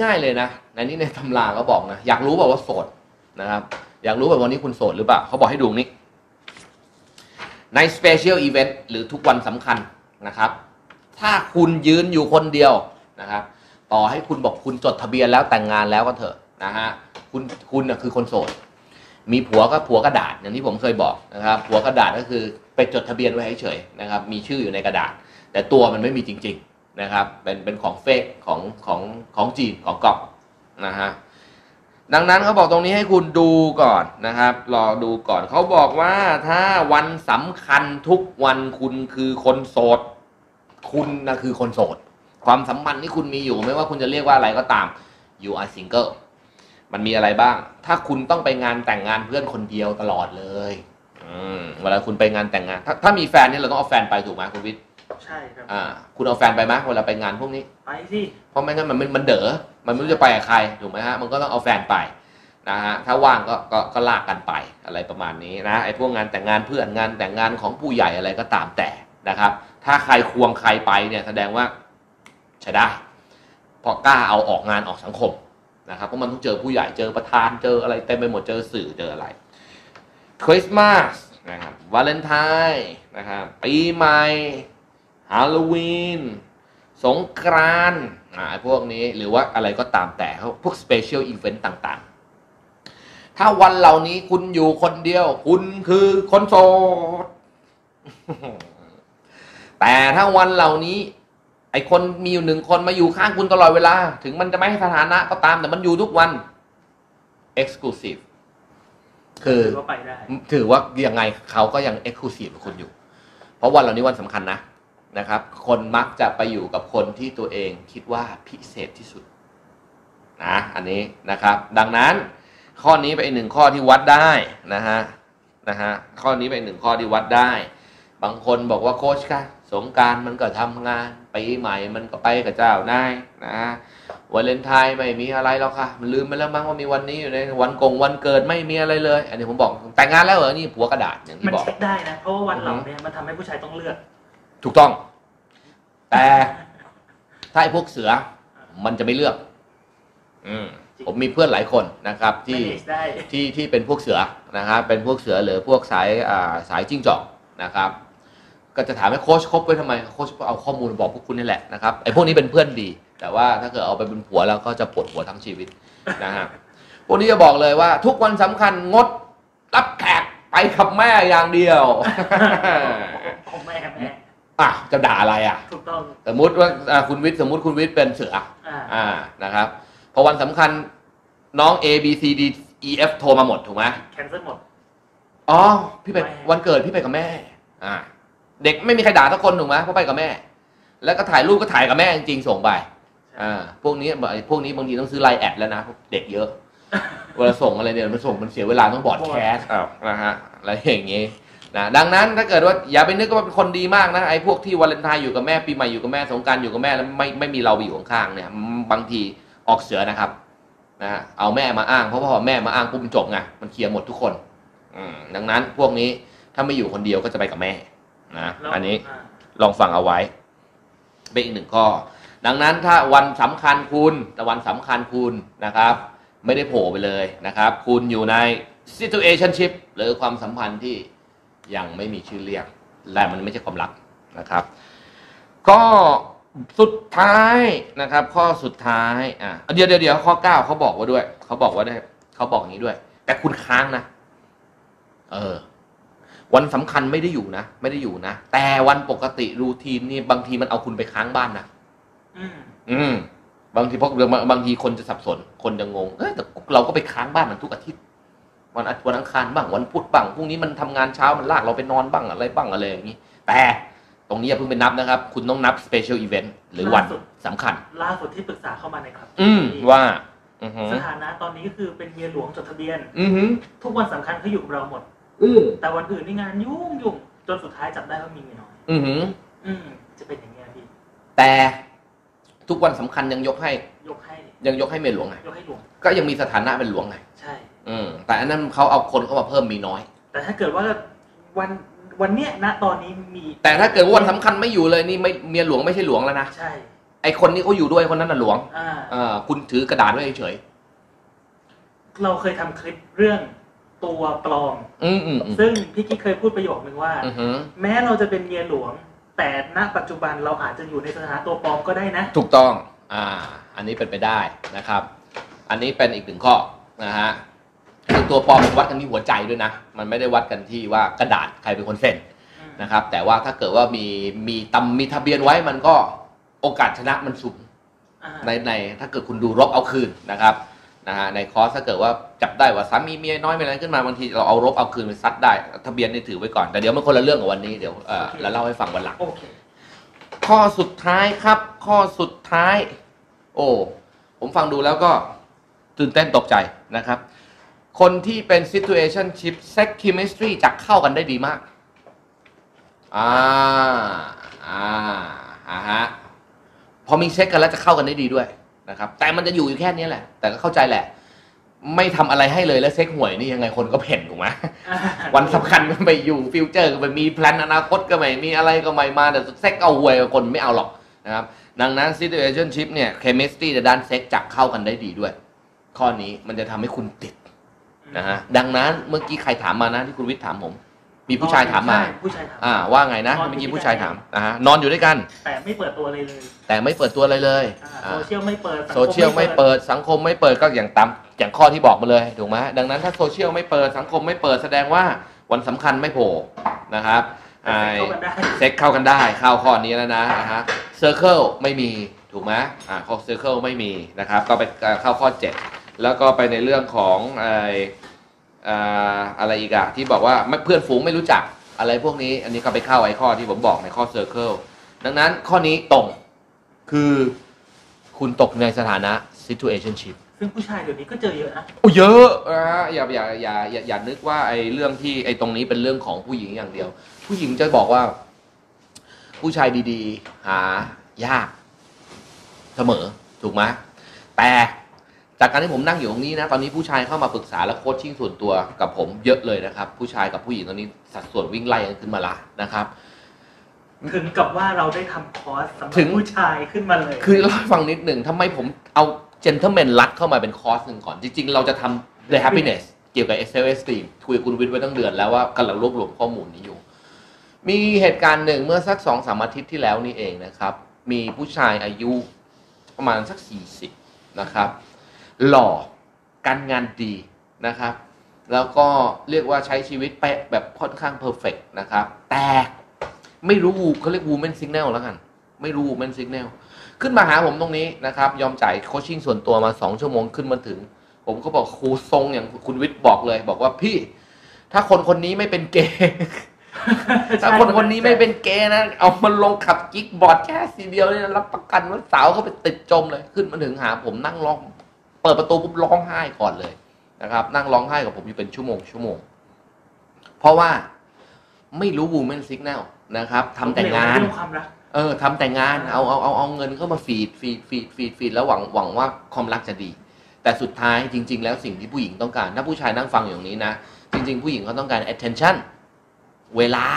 ง่ายๆเลยนะในนี้ในตำราเขาบอกนะอยากรู้แบบว่าโสดนะครับ อยากรู้แบบวันนี้คุณโสดหรือเปล่าเขาบอกให้ดูนี้ ใน special event หรือทุกวันสำคัญนะครับ ถ้าคุณยืนอยู่คนเดียวนะครับ ต่อให้คุณบอกคุณจดทะเบียนแล้วแต่งงานแล้วก็เถอะนะฮะคุณคุณน่ะคือคนโสด มีผัวก็ผัวกระดาษอย่างที่ผมเคยบอกนะครับ ผัวกระดาษก็คือไปจดทะเบียนไว้เฉยๆนะครับ มีชื่ออยู่ในกระดาษ แต่ตัวมันไม่มีจริง ๆนะครับ เป็นเป็นของเฟกของของของจีนของก๊อปนะฮะ ดังนั้นเขาบอกตรงนี้ให้คุณดูก่อนนะครับ รอดูก่อนเขาบอกว่าถ้าวันสำคัญทุกวันคุณคือคนโสด คุณนะคือคนโสด ความสัมพันธ์ที่คุณมีอยู่ไม่ว่าคุณจะเรียกว่าอะไรก็ตาม you are single มันมีอะไรบ้าง ถ้าคุณต้องไปงานแต่งงานเพื่อนคนเดียวตลอดเลยอืมเวลาคุณไปงานแต่งงาน ถ้าถ้ามีแฟนเนี่ยเราต้องเอาแฟนไปถูกไหมคุณวิทย์ ใช่ครับ อ่า คุณเอาแฟนไปไหมเวลาไปงานพวกนี้ ไปสิเพราะไม่งั้นมันมันมันเด๋อมันไม่รู้จะไปกับใครถูกไหมฮะมันก็ต้องเอาแฟนไปนะฮะถ้าว่างก็ก็ก็ลากกันไปอะไรประมาณนี้นะไอ้พวกงานแต่งงานเพื่อนงานแต่งงานของผู้ใหญ่อะไรก็ตามแต่นะครับ ถ้าใครควงใครไปเนี่ยแสดงว่าใช้ได้เพราะกล้าเอาออกงานออกสังคมนะครับเพราะมันต้องเจอผู้ใหญ่เจอประธานเจออะไรเต็มไปหมดเจอสื่อเจออะไรคริสต์มาสนะครับวาเลนไทน์นะครับปีใหม่ ฮาโลวีนสงกรานต์อ่าพวกนี้หรือว่าอะไรก็ตามแต่เขาพวก special event ต่างๆ ถ้าวันเหล่านี้คุณอยู่คนเดียว คุณคือคนโสด แต่ถ้าวันเหล่านี้ ไอคนมีอยู่หนึ่งคนมาอยู่ข้างคุณตลอดเวลา ถึงมันจะไม่ให้สถานะก็ตามแต่มันอยู่ทุกวัน exclusive คือถือว่าไปได้ถือว่ายังไงเขาก็ยังเอ็กซ์คลูซีฟกับคุณอยู่ เพราะวันเหล่านี้วันสำคัญนะ นะครับ คนมักจะไปอยู่กับคนที่ตัวเองคิดว่าพิเศษที่สุดนะอันนี้นะครับ ดังนั้นข้อนี้เป็นอีกหนึ่งข้อที่วัดได้นะฮะนะฮะข้อนี้เป็นอีกหนึ่งข้อที่วัดได้ บางคนบอกว่าโค้ชค่ะสงกรารมันก็ทำงานปีใหม่มันก็ไปกับเจ้านายนะวาเลนไทน์ไม่มีอะไรแล้วค่ะ มันลืมไปแล้วมั้งว่ามีวันนี้อยู่ในวันกงวันเกิดไม่มีอะไรเลย อันนี้ผมบอกแต่งงานแล้วเหรอนี่ผัวกระดาษอย่างมัที่นบอกเช็คได้นะเพราะว่าวันอือฮึเหล่าเนี้มันทำให้ผู้ชายต้องเลือก ถูกต้อง แต่ถ้าไอ้พวกเสือมันจะไม่เลือก อืมผมมีเพื่อนหลายคนนะครับ ที่ manage ได้ ที่ที่เป็นพวกเสือนะครับ เป็นพวกเสือหรือพวกสายอ่าสายจิ้งจอกนะครับ ก็จะถามให้โค้ชคบไว้ทำไมโค้ชเอาข้อมูลมาบอกพวกคุณนี่แหละนะครับไอ้พวกนี้เป็นเพื่อนดี แต่ว่าถ้าเกิดเอาไปเป็นผัวแล้วก็จะปวดหัวทั้งชีวิตนะฮะพวกนี้จะบอกเลยว่า ทุกวันสำคัญงดรับแขกไปกับแม่อย่างเดียวของแม่แม่ อะจะด่าอะไรอะ ถูกต้อง สมมติว่าอ่าคุณวิทย์สมมติคุณวิทย์เป็นเสืออ่า อ่านะครับ พอวันสำคัญน้อง A B C D E F โทรมาหมดถูกไหม cancel หมด อ๋อพี่ไปแม่ วันเกิดพี่ไปกับแม่ อ่า เด็กไม่มีใครด่าสักคนถูกไหมเพราะไปกับแม่ แล้วก็ถ่ายรูปก็ถ่ายกับแม่จริงๆส่งไป อ่าพวกนี้ไอ้พวกนี้บางทีต้องซื้อไลน์แอดแล้วนะเด็กเยอะ เวลาส่งอะไรเนี่ยมันส่งมันเสียเวลาต้อง broadcast เอานะฮะอะไรอย่างงี้ นะดังนั้นถ้าเกิดว่าอย่าไปนึกว่าเป็นคนดีมากนะไอ้พวกที่วาเลนไทน์อยู่กับแม่ปีใหม่อยู่กับแม่สงกรารอยู่กับแม่แล้วไม่ไม่มีเราไปอยู่ข้างๆเนี่ยบางทีออกเสือนะครับนะเอาแม่มาอ้างเพราะว่าพอแม่มาอ้างปุ๊บมันจบไงมันเคลียร์หมดทุกคนอืมดังนั้นพวกนี้ถ้าไม่อยู่คนเดียวก็จะไปกับแม่นะแล้วอันนี้าลองฟังเอาไว้เป็นอีกหนึ่งข้อดังนั้นถ้าวันสำคัญคุณแต่วันสำคัญคุณนะครับ ไม่ได้โผล่ไปเลยนะครับ คุณอยู่ใน situationship หรือความสัมพันธ์ที่ ยังไม่มีชื่อเรียกและมันไม่ใช่ความรักนะครับ ก็สุดท้ายนะครับ ข้อสุดท้ายอะเดี๋ยวเดี๋ยวเดี๋ยวข้อเก้าเขาบอกว่าด้วยเขาบอกว่าได้เขาบอกอย่างนี้ด้วย แต่คุณค้างนะเออ วันสำคัญไม่ได้อยู่นะไม่ได้อยู่นะแต่วันปกติรูทีนนี่บางทีมันเอาคุณไปค้างบ้านนะอืมอืมบางทีเพราะบางบางทีคนจะสับสน คนจะงงเอ้ยแต่เราก็ไปค้างบ้านมันทุกอาทิตย์ วันอาทิตย์วันอังคารบ้างวันพุธบ้างพรุ่งนี้มันทำงานเช้ามันลากเราไปนอนบ้างอะไรบ้างอะไรอย่างนี้ แต่ตรงนี้อย่าเพิ่งไปนับนะครับ คุณต้องนับ special event หรือวันสำคัญ ล่าสุดที่ปรึกษาเข้ามาในครับ อืมว่าอือหือสถานะตอนนี้ก็คือเป็นเมียหลวงจดทะเบียน อือหือทุกวันสำคัญเขาอยู่กับเราหมด อืมแต่วันอื่นนี่งานยุ่งยุ่งจนสุดท้ายจับได้ว่ามีเมียน้อย อือหือ อืมจะเป็นอย่างเงี้ยพี่ แต่ทุกวันสำคัญยังยกให้ ยกให้ ยังยกให้เมียหลวงไงยกให้หลวง ก็ยังมีสถานะเป็นหลวงไง ใช่ อืมแต่อันนั้นเขาเอาคนเข้ามาเพิ่มมีน้อย แต่ถ้าเกิดว่าวันวันเนี้ยณตอนนี้มีแต่ถ้าเกิดว่าวันสำคัญไม่อยู่เลยนี่ไม่เมียหลวงไม่ใช่หลวงแล้วนะใช่ ไอคนนี้เขาอยู่ด้วยคนนั้นน่ะหลวงอ่า เออคุณถือกระดาษไว้เฉยเราเคยทำคลิปเรื่องตัวปลอม ๆอืมอืมอืมซึ่งพี่กิ๊กเคยพูดประโยคนึงว่า อือหือแม้เราจะเป็นเมียหลวง แต่ณปัจจุบันเราอาจจะอยู่ในสถานะตัวปลอมก็ได้นะ ถูกต้อง อ่า อันนี้เป็นไปได้นะครับ อันนี้เป็นอีกหนึ่งข้อนะฮะ คือตัวปลอมมันวัดกันที่หัวใจด้วยนะ มันไม่ได้วัดกันที่ว่ากระดาษใครเป็นคนเซ็นนะครับ แต่ว่าถ้าเกิดว่ามีมีตำมีทะเบียนไว้มันก็โอกาสชนะมันสูงอ่าในในถ้าเกิดคุณดูรบเอาคืนนะครับนะฮะในคอร์สถ้าเกิดว่าจับได้ว่าสามีเมียน้อยมีอะไรขึ้นมาบางทีเราเอารบเอาคืนไปซัดได้ ทะเบียนนี่ถือไว้ก่อนแต่เดี๋ยวมันคนละเรื่องกับวันนี้เดี๋ยวเออแล้วเล่าให้ฟังวันหลังโอเคข้อสุดท้ายครับ ข้อสุดท้าย โอ้ผมฟังดูแล้วก็ตื่นเต้นตกใจนะครับ คนที่เป็น situationship sex chemistry จะเข้ากันได้ดีมาก อ่า อ่าอ่าฮะ พอมีเซ็กกันแล้วจะเข้ากันได้ดีด้วยนะครับ แต่มันจะอยู่อยู่แค่นี้แหละ แต่ก็เข้าใจแหละ ไม่ทำอะไรให้เลยแล้วเซ็กห่วยนี่ยังไงคนก็เผ่นถูกไหมอ่าวันสำคัญก็ไปอยู่ future ก็ไปมี plan อนาคตก็ไม่มีอะไรก็ไม่มาแต่เซ็กเอาหวยคนไม่เอาหรอกนะครับ ดังนั้น situationship เนี่ย chemistry ในด้านเซ็กจะเข้ากันได้ดีด้วย ข้อนี้มันจะทำให้คุณติด นะฮะดังนั้นเมื่อกี้ใครถามมานะที่คุณวิทย์ถามผม มีผู้ชายถามมา ใช่ผู้ชายถามอ่าว่าไงนะนอนอยู่เมื่อกี้ด้วยผู้ชายกันถามนะฮะนอนอยู่ด้วยกัน แต่ไม่เปิดตัวเลยเลยแต่ไม่เปิดตัวอะไรเลยอ่าอ่าโซเชียลไม่เปิดสังคโซเชียลไม่เปิดสังคมไม่เปิดก็อย่างตามอย่างข้อที่บอกมาเลยถูกไหมดังนั้นถ้าโซเชียลไม่เปิดสังคมไม่เปิดแสดงว่าวันสำคัญไม่โผล่นะครับแต่ไอ้เข้ากันได้เซ็กเข้ากันได้เข้าข้อนี้แล้วนะนะฮะ circle ไม่มีถูกไหมอ่าข้อ circle ไม่มีนะครับก็ไปเข้าข้อ 7 แล้วก็ไปในเรื่องของไอ้อ่าอะไรอีกอะที่บอกว่าไม่เพื่อนฝูงไม่รู้จักอะไรพวกนี้ อันนี้ก็ไปเข้าไอ้ข้อที่ผมบอกในข้อ Circle ดังนั้นข้อนี้ตรงคือคุณตกในสถานะ situationship ซึ่งผู้ชายเดี๋ยวนี้ก็เจอเยอะนะโอ้เยอะอ่าอย่าอย่าอย่าอย่าอย่านึกว่าไอ้เรื่องที่ไอ้ตรงนี้เป็นเรื่องของผู้หญิงอย่างเดียว ผู้หญิงจะบอกว่า ผู้ชายดีๆ หายาก เสมอถูกไหมแต่ จากการที่ผมนั่งอยู่ตรงนี้นะ ตอนนี้ผู้ชายเข้ามาปรึกษาและโค้ชชิ่งส่วนตัวกับผมเยอะเลยนะครับ ผู้ชายกับผู้หญิงตอนนี้สัดส่วนวิ่งไล่กันขึ้นมาละนะครับ ถึงกับว่าเราได้ทำคอร์สสำหรัถึบง ผู้ชายขึ้นมาเลย คือเล่าให้ฟังนิดหนึ่งทำไมผมเอาเจนเท l แมนรัดเข้ามาเป็นคอร์สหนึ่งก่อน จริง ๆ เราจะทำ The Happiness เกี่ยวกับ Excel Esteem คุยกับคุณวิทย์ไว้ตั้งเดือนแล้วว่ากำลังรวบรวมข้อมูลนี้อยู่ มีเหตุการณ์หนึ่งเมื่อสักสองสามอาทิตย์ที่แล้วนี่เองนะครับ มีผู้ชายอายุประมาณสัก 40 นะครับ หล่อการงานดีนะครับ แล้วก็เรียกว่าใช้ชีวิตไปแบบค่อนข้าง perfect นะครับ แต่ไม่รู้เขาเรียก woman signal แล้วกัน ไม่รู้ woman signal ขึ้นมาหาผมตรงนี้นะครับ ยอมจ่าย coaching ส่วนตัวมาสองชั่วโมงขึ้นมาถึง ผมก็บอกครูทรงอย่างคุณวิทย์บอกเลย บอกว่าพี่ ถ้าคนคนนี้ไม่เป็นเกย์ถ้าคนคนนี้ไม่เป็นเกย์นะ เอามันลงคลับกิ๊กบอร์ดแค่สีเดียวเนี่ยรับประกันว่าสาวเขาไปติดจมเลย ขึ้นมาถึงหาผมนั่งร้อง ปิดประตูปุ๊บร้องไห้ก่อนเลยนะครับ นั่งร้องไห้กับผมอยู่เป็นชั่วโมงชั่วโมง เพราะว่าไม่รู้ woman signal นะครับทำแต่งานเรื่องความรักเออทำแต่งานเอาเอาเอาเอาเงินเข้ามา feed feed feed feed feed แล้วหวังหวังว่าความรักจะดี แต่สุดท้ายจริง ๆ แล้วสิ่งที่ผู้หญิงต้องการ ถ้าผู้ชายนั่งฟังอย่างนี้นะ จริง ๆ ผู้หญิงเขาต้องการ attention เวลา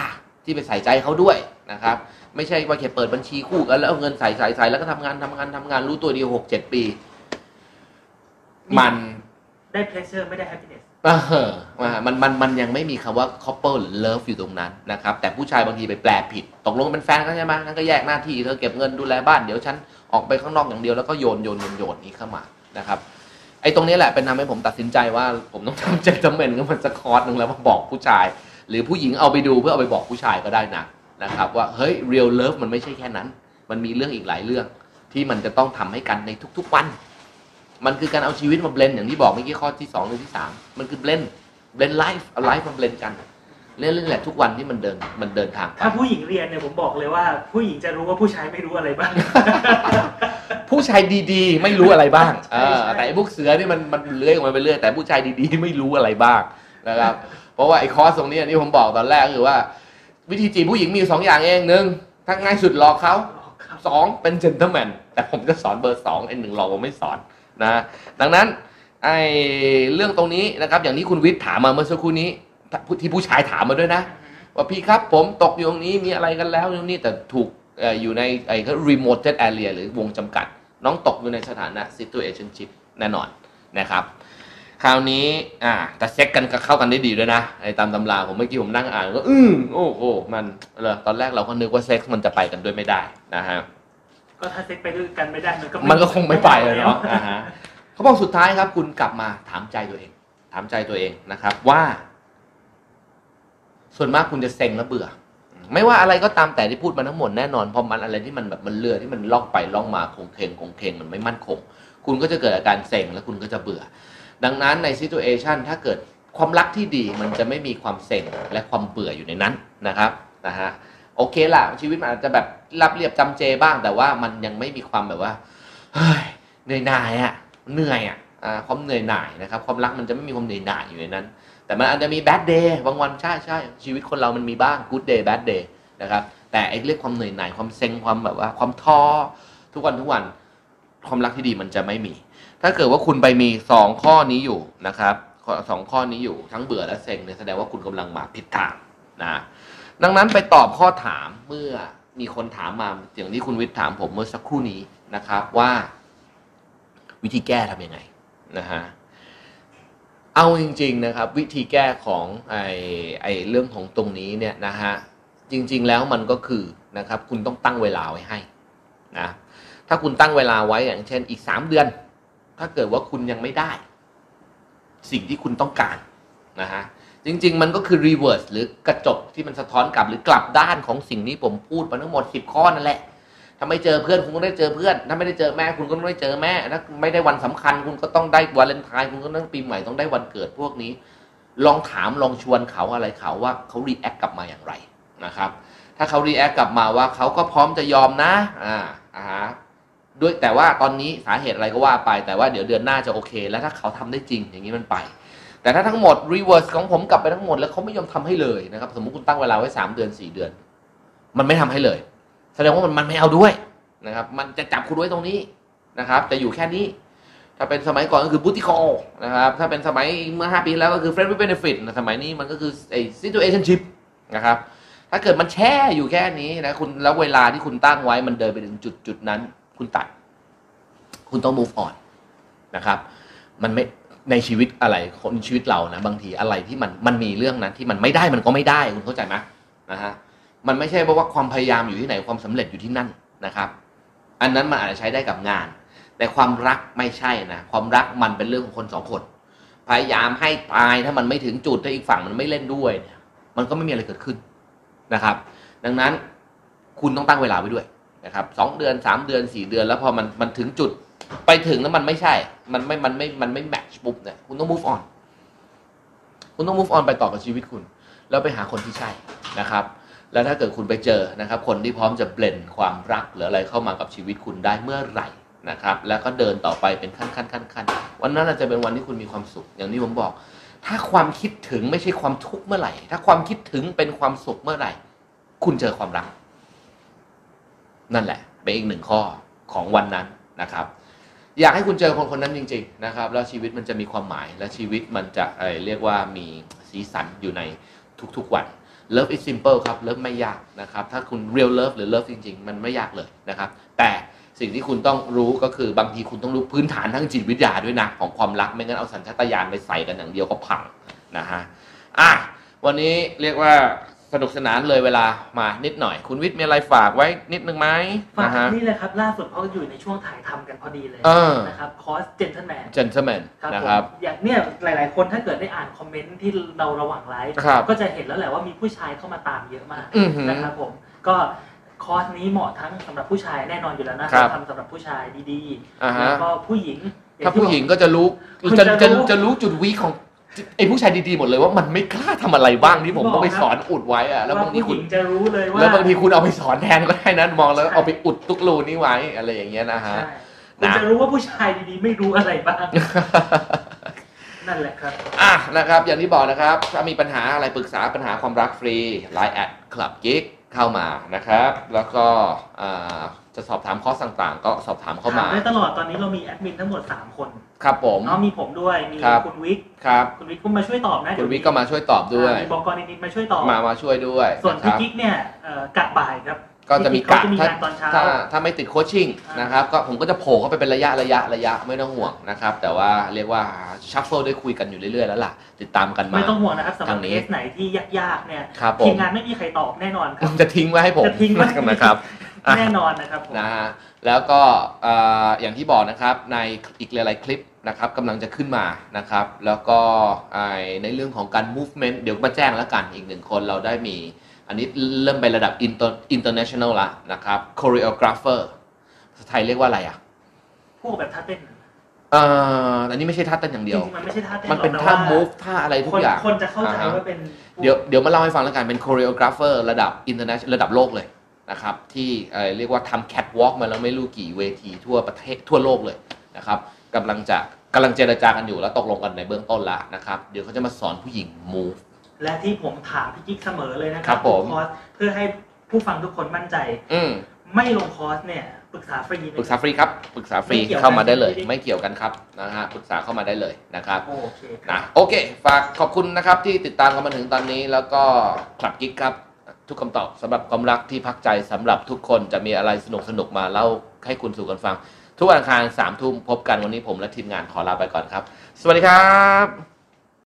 ที่ไปใส่ใจเขาด้วยนะครับ ไม่ใช่ว่าแค่เปิดบัญชีคู่กันแล้วเอาเงินใส่ใส่ใส่แล้วก็ทำงานทำงานทำงานรู้ตัวเดียวหกเจ็ดปี มันได้ pleasure ไม่ได้ happiness เออมันมันมันยังไม่มีคำว่า couple หรือ love อยู่ตรงนั้นนะครับ แต่ผู้ชายบางทีไปแปลผิด ตกลงเป็นแฟนกันใช่ไหมนั่นก็แยกหน้าที่เธอเก็บเงินดูแลบ้านเดี๋ยวฉันออกไปข้างนอกอย่างเดียวแล้วก็โยนโยนโยนโยนนี้เข้ามานะครับไอ้ตรงนี้แหละเป็นทำให้ผมตัดสินใจว่าผมต้องทำเจตเมนต์ก็มันจะคอร์สหนึ่งแล้วมาบอกผู้ชาย หรือผู้หญิงเอาไปดูเพื่อเอาไปบอกผู้ชายก็ได้นะนะครับ ว่าเฮ้ย real love มันไม่ใช่แค่นั้น มันมีเรื่องอีกหลายเรื่อง ที่มันจะต้องทำให้กันในทุก ๆ วัน มันคือการเอาชีวิตมา blend อย่างที่บอกเมื่อกี้ข้อที่สองหรือที่สามมันคือ blend blend life เอา life มา blend กันเรื่องนี้แหละทุกวันที่มันเดินมันเดินทางไปถ้าผู้หญิงเรียนเนี่ยผมบอกเลยว่า ผู้หญิงจะรู้ว่าผู้ชายไม่รู้อะไรบ้าง ผู้ชายดีๆ ไม่รู้อะไรบ้างใช่เออใช่แต่ไอ้พวกเสือนี่มันมันเลื้อยออกมาไปเรื่อยแต่ผู้ชายดีๆไม่รู้อะไรบ้างนะครับ เพราะว่าไอ้คอร์สตรงนี้อันนี้ผมบอกตอนแรกคือว่า วิธีจีบผู้หญิงมีอยู่สองอย่างเองหนึ่งถ้าง่ายสุดหลอกเขาครับสองเป็นเจนเท l แมนแต่ผมจะสอนเบอร์สองไอ้หนึ่งหลอกผมไม่สอน นะดังนั้นไอ้เรื่องตรงนี้นะครับ อย่างที่คุณวิทย์ถามมาเมื่อสักครู่นี้ที่ผู้ชายถามมาด้วยนะ ว่าพี่ครับผมตกอยู่ตรงนี้มีอะไรกันแล้วตรงนี้แต่ถูกอยู่ในไอ้ก็ remote area หรือวงจำกัด น้องตกอยู่ในสถานะ situationship แน่นอนนะครับคราวนี้อ่าแต่เซ็กกันก็เข้ากันได้ดีด้วยนะไอ้ตามตำราผมเมื่อกี้ผมนั่งอ่านก็อืมโอ้โหมันเหรอตอนแรกเราก็นึกว่าเซ็กมันจะไปกันด้วยไม่ได้นะฮะ ก็ถ้าเซ็กไปด้วยกันไม่ได้มันก็มันก็คงไม่ไปเลยเนาะอ่าฮะเขาบอกสุดท้ายครับ คุณกลับมาถามใจตัวเอง ถามใจตัวเองนะครับ ว่า ส่วนมากคุณจะเซ็งแล้วเบื่อ ไม่ว่าอะไรก็ตามแต่ที่พูดมาทั้งหมดแน่นอนพอมันอะไรที่มันแบบมันเรือที่มันล่องไปล่องมาคงเคงคงเคงมันไม่มั่นคง คุณก็จะเกิดอาการเซ็งแล้วคุณก็จะเบื่อ ดังนั้นในซิ t u เอชันถ้าเกิดความรักที่ดีมันจะไม่มีความเซ็งและความเบื่ออยู่ในนั้นนะครับนะฮะ โอเคล่ะ ชีวิตมันอาจจะแบบรับเรียบจำเจบ้าง แต่ว่ามันยังไม่มีความแบบว่าเฮ้ยเหนื่อยหน่ายอะเหนื่อยอะความเหนื่อยหน่ายนะครับ ความรักมันจะไม่มีความเหนื่อยหน่ายอยู่ในนั้น แต่มันอาจจะมีแบดเดย์บางวันใช่ใช่ชีวิตคนเรามันมีบ้างกู๊ดเดย์แบดเดย์นะครับแต่ไอ้เรื่องความเหนื่อยหน่ายความเซ็งความแบบว่า ความท้อทุกวันทุกวันความรักที่ดีมันจะไม่มี ถ้าเกิดว่าคุณไปมีสองข้อนี้อยู่นะครับสองข้อนี้อยู่ทั้งเบื่อและเซ็งเนี่ยแสดงว่าคุณกำลังมาผิดทางนะ ดังนั้นไปตอบข้อถามเมื่อมีคนถามมาอย่างที่คุณวิทย์ถามผมเมื่อสักครู่นี้นะครับว่า วิธีแก้ทำยังไงนะฮะเอาจริง ๆนะครับ วิธีแก้ของไอ้ไอ้เรื่องของตรงนี้เนี่ยนะฮะจริง ๆ แล้วมันก็คือนะครับ คุณต้องตั้งเวลาไว้ให้นะถ้าคุณตั้งเวลาไว้อย่างเช่น อีกสามเดือน ถ้าเกิดว่าคุณยังไม่ได้ สิ่งที่คุณต้องการนะฮะ จริง ๆ มันก็คือ reverse หรือกระจกที่มันสะท้อนกลับหรือกลับด้านของสิ่งที่ผมพูดมาทั้งหมด 10 ข้อนั่นแหละถ้าไม่เจอเพื่อนคุณก็ได้เจอเพื่อนถ้าไม่ได้เจอแม่คุณก็ต้องได้เจอแม่ถ้าไม่ได้วันสำคัญ คุณก็ต้องได้วาเลนไทน์คุณก็ต้องปีใหม่ต้องได้วันเกิดพวกนี้ ลองถามลองชวนเขาอะไรเขาว่าเขา react กลับมาอย่างไรนะครับ ถ้าเขา react กลับมาว่าเขาก็พร้อมจะยอมนะอ่าอ่าด้วยแต่ว่าตอนนี้สาเหตุอะไรก็ว่าไปแต่ว่าเดี๋ยวเดือนหน้าจะโอเค แล้วถ้าเขาทำได้จริงอย่างนี้มันไป แต่ถ้าทั้งหมด reverse ของผมกลับไปทั้งหมดแล้วเขาไม่ยอมทำให้เลยนะครับ สมมุติคุณตั้งเวลาไว้สามเดือนสี่เดือน มันไม่ทำให้เลย แสดงว่ามันมันไม่เอาด้วยนะครับ มันจะจับคุณไว้ตรงนี้นะครับ จะอยู่แค่นี้ ถ้าเป็นสมัยก่อนก็คือบูติคอลนะครับ ถ้าเป็นสมัยเมื่อ 5 ปีแล้วก็คือ friend with benefit นสมัยนี้มันก็คือไอ้ situationship นะครับ ถ้าเกิดมันแช่อยู่แค่นี้นะคุณแล้วเวลาที่คุณตั้งไว้มันเดินไปถึงจุดจุดนั้น คุณตัด คุณต้อง move on นะครับ มันไม่ ในชีวิตอะไรคนชีวิตเรานะบางทีอะไรที่มันมันมีเรื่องนั้นที่มันไม่ได้มันก็ไม่ได้คุณเข้าใจไหมนะฮะมันไม่ใช่เพราะว่าความพยายามอยู่ที่ไหนความสำเร็จอยู่ที่นั่นนะครับ อันนั้นมันอาจจะใช้ได้กับงาน แต่ความรักไม่ใช่นะความรักมันเป็นเรื่องของคนสองคน พยายามให้ตายถ้ามันไม่ถึงจุดถ้าอีกฝั่งมันไม่เล่นด้วยเนี่ยมันก็ไม่มีอะไรเกิดขึ้นนะครับ ดังนั้นคุณต้องตั้งเวลาไว้ด้วยนะครับสองเดือนสามเดือนสี่เดือน แล้วพอมันมันถึงจุด ไปถึงแล้วมันไม่ใช่ มันไม่ มันไม่ มันไม่แมทช์ปุ๊บเนี่ย คุณต้อง move on คุณต้อง move on ไปต่อกับชีวิตคุณ แล้วไปหาคนที่ใช่นะครับ แล้วถ้าเกิดคุณไปเจอนะครับ คนที่พร้อมจะเบลนความรักหรืออะไรเข้ามากับชีวิตคุณได้เมื่อไหร่นะครับ แล้วก็เดินต่อไปเป็นขั้นขั้นขั้นขั้นวันนั้นอาจจะเป็นวันที่คุณมีความสุข อย่างที่ผมบอก ถ้าความคิดถึงไม่ใช่ความทุกข์เมื่อไหร่ ถ้าความคิดถึงเป็นความสุขเมื่อไหร่ คุณเจอความรัก นั่นแหละ เป็นอีกหนึ่งข้อของวันนั้นนะครับ อยากให้คุณเจอคนคนนั้นจริง ๆ นะครับ แล้วชีวิตมันจะมีความหมาย และชีวิตมันจะเอ่อเรียกว่ามีสีสันอยู่ในทุกๆวัน Love is simple ครับ Love ไม่ยากนะครับ ถ้าคุณ real love หรือ love จริง ๆ มันไม่ยากเลยนะครับ แต่สิ่งที่คุณต้องรู้ก็คือบางทีคุณต้องรู้พื้นฐานทางจิตวิทยาด้วยนะ ของความรักไม่งั้นเอาสัญชาตญาณไปใส่กันอย่างเดียวก็พังนะฮะอะวันนี้เรียกว่า สนุกสนานเลยเวลามานิดหน่อย คุณวิทย์มีอะไรฝากไว้นิดนึงไหมฝากนะฮะ นี่เลยครับ ล่าสุดเพราะอยู่ในช่วงถ่ายทำกันพอดีเลยเออ นะครับคอร์สเจนเท l แมน gentleman ครับนะผมครับ อย่างเนี่ยหลาย ๆ คนถ้าเกิดได้อ่านคอมเมนต์ที่เราระหว่างไลฟ์ครับก็จะเห็นแล้วแหละว่ามีผู้ชายเข้ามาตามเยอะมากอือหือนะครับผมก็คอร์สนี้เหมาะทั้งสำหรับผู้ชายแน่นอนอยู่แล้วนะครัเราบทำสำหรับผู้ชายดีอ่าๆฮะ แล้วก็ผู้หญิงอย่ถ้าที่ผู้หญิงก็จะรู้คุณจะจะจะรู้ จะรู้จุดวีคของ ไอ้ผู้ชายดีๆหมดเลยว่ามันไม่กล้าทำอะไรบ้างที่ผมต้องไปสอนอุดไว้อะแล้วบางทีว่าผู้หคุณญิงจะรู้เลยว่า แล้วบางทีคุณเอาไปสอนแทนก็ได้นั้นมองแล้วใช่ เอาไปอุดตุกรูนี้ไว้อะไรอย่างเงี้ยนะฮะ ใช่คุณนะ จะรู้ว่าผู้ชายดีๆไม่รู้อะไรบ้าง นั่นแหละครับ อะนะครับ อย่างที่บอกนะครับ ถ้ามีปัญหาอะไรปรึกษาปัญหาความรักฟรี Line แอดคลับกิ๊ก เข้ามานะครับ แล้วก็อ่าจะสอบถามข้อต่างๆ ก็สอบถามเข้ามาถได้ตลอดตอนนี้เรามีแอดมินทั้งหมด 3 คน ครับผมเนาะมีผมด้วย มีครับคุณวิกครับคุณวิกก็มาช่วยตอบนะคุเดี๋ณยววิกก็มาช่วยตอบด้วยอ่ามีบอกกรนิดๆมาช่วยตอบมามาช่วยด้วย ส่วนนะคพี่รับกิ๊กเนี่ยเอ่อกะบ่ายครับ ก็จะมีพี่กะเขาจะมีถ้างานตอนเช้า ถ้าถ้าไม่ติด coaching อ่านนะครับก็ผมก็จะโผล่เข้าไปเป็นระยะระยะระยะไม่ต้องห่วงนะครับ แต่ว่าเรียกว่า shuffle ได้คุยกันอยู่เรื่อยๆแล้วล่ะ ติดตามกันมา ไม่ต้องห่วงนะครับสำหรับทางนี้ เคสไหนที่ยากๆเนี่ยครับผมทีมงานไม่มีใครตอบแน่นอนครับผมจะทิ้งไว้ให้ผมจะทิ้งไว้ นะครับอะ แน่นอนนะครับผม นะฮะแล้วก็เอ่ออย่างที่บอกนะครับในอีกหลายๆคลิปนะครับกำลังจะขึ้นมานะครับแล้วก็ไอ้ในเรื่องของการ movement เดี๋ยวมาแจ้งแล้วกันอีกหนึ่งคนเราได้มี อันนี้เริ่มไประดับ inter international ละนะครับ choreographer ภาษาไทยเรียกว่าอะไรอะพวกแบบท่าเต้นเอ่ออันนี้ไม่ใช่ท่าเต้นอย่างจเดียวริงๆมันไม่ใช่ท่าเต้นมันเป็นหรอกท่าแต่ว่ move ท่าอะไรทุกคนอย่าง คนจะเข้าใจอ่าฮะว่าเป็นเดี๋ยวเดี๋ยวมาเล่าให้ฟังแล้วกันเป็น choreographer ระดับ international ระดับโลกเลยนะครับ ที่เอ่อเรียกว่าทำ catwalk มาแล้วไม่รู้กี่เวทีทั่วประเทศทั่วโลกเลยนะครับกำลังจะกำลังเจรจากันอยู่แล้วตกลงกันในเบื้องต้นแล้วนะครับ เดี๋ยวเขาจะมาสอนผู้หญิง move และที่ผมถามพี่กิ๊กเสมอเลยนะครัรับผมคอร์สเพื่อให้ผู้ฟังทุกคนมั่นใจ อืมไม่ลงคอร์สเนี่ยปรึกษาฟรีไหม ปรึกษาฟรีครับปรึกษาฟรีไม่เกี่ยวกันเข้ามาได้เลยใช่ไหมไม่เกี่ยวกันครับนะฮะปรึกษาเข้ามาได้เลยนะครับโอเคครับนะ โอเค ฝากขอบคุณนะครับที่ติดตามกันมาถึงตอนนี้แล้วก็คลับกิ๊กครับ ทุกคำตอบสำหรับความรักที่พักใจสำหรับทุกคนจะมีอะไรสนุกสนุกๆมาเล่าให้คุณสู่กันฟัง ทุกวันอังคารสามทุ่มพบกันวันนี้ผมและทีมงานขอลาไปก่อนครับ สวัสดีครับ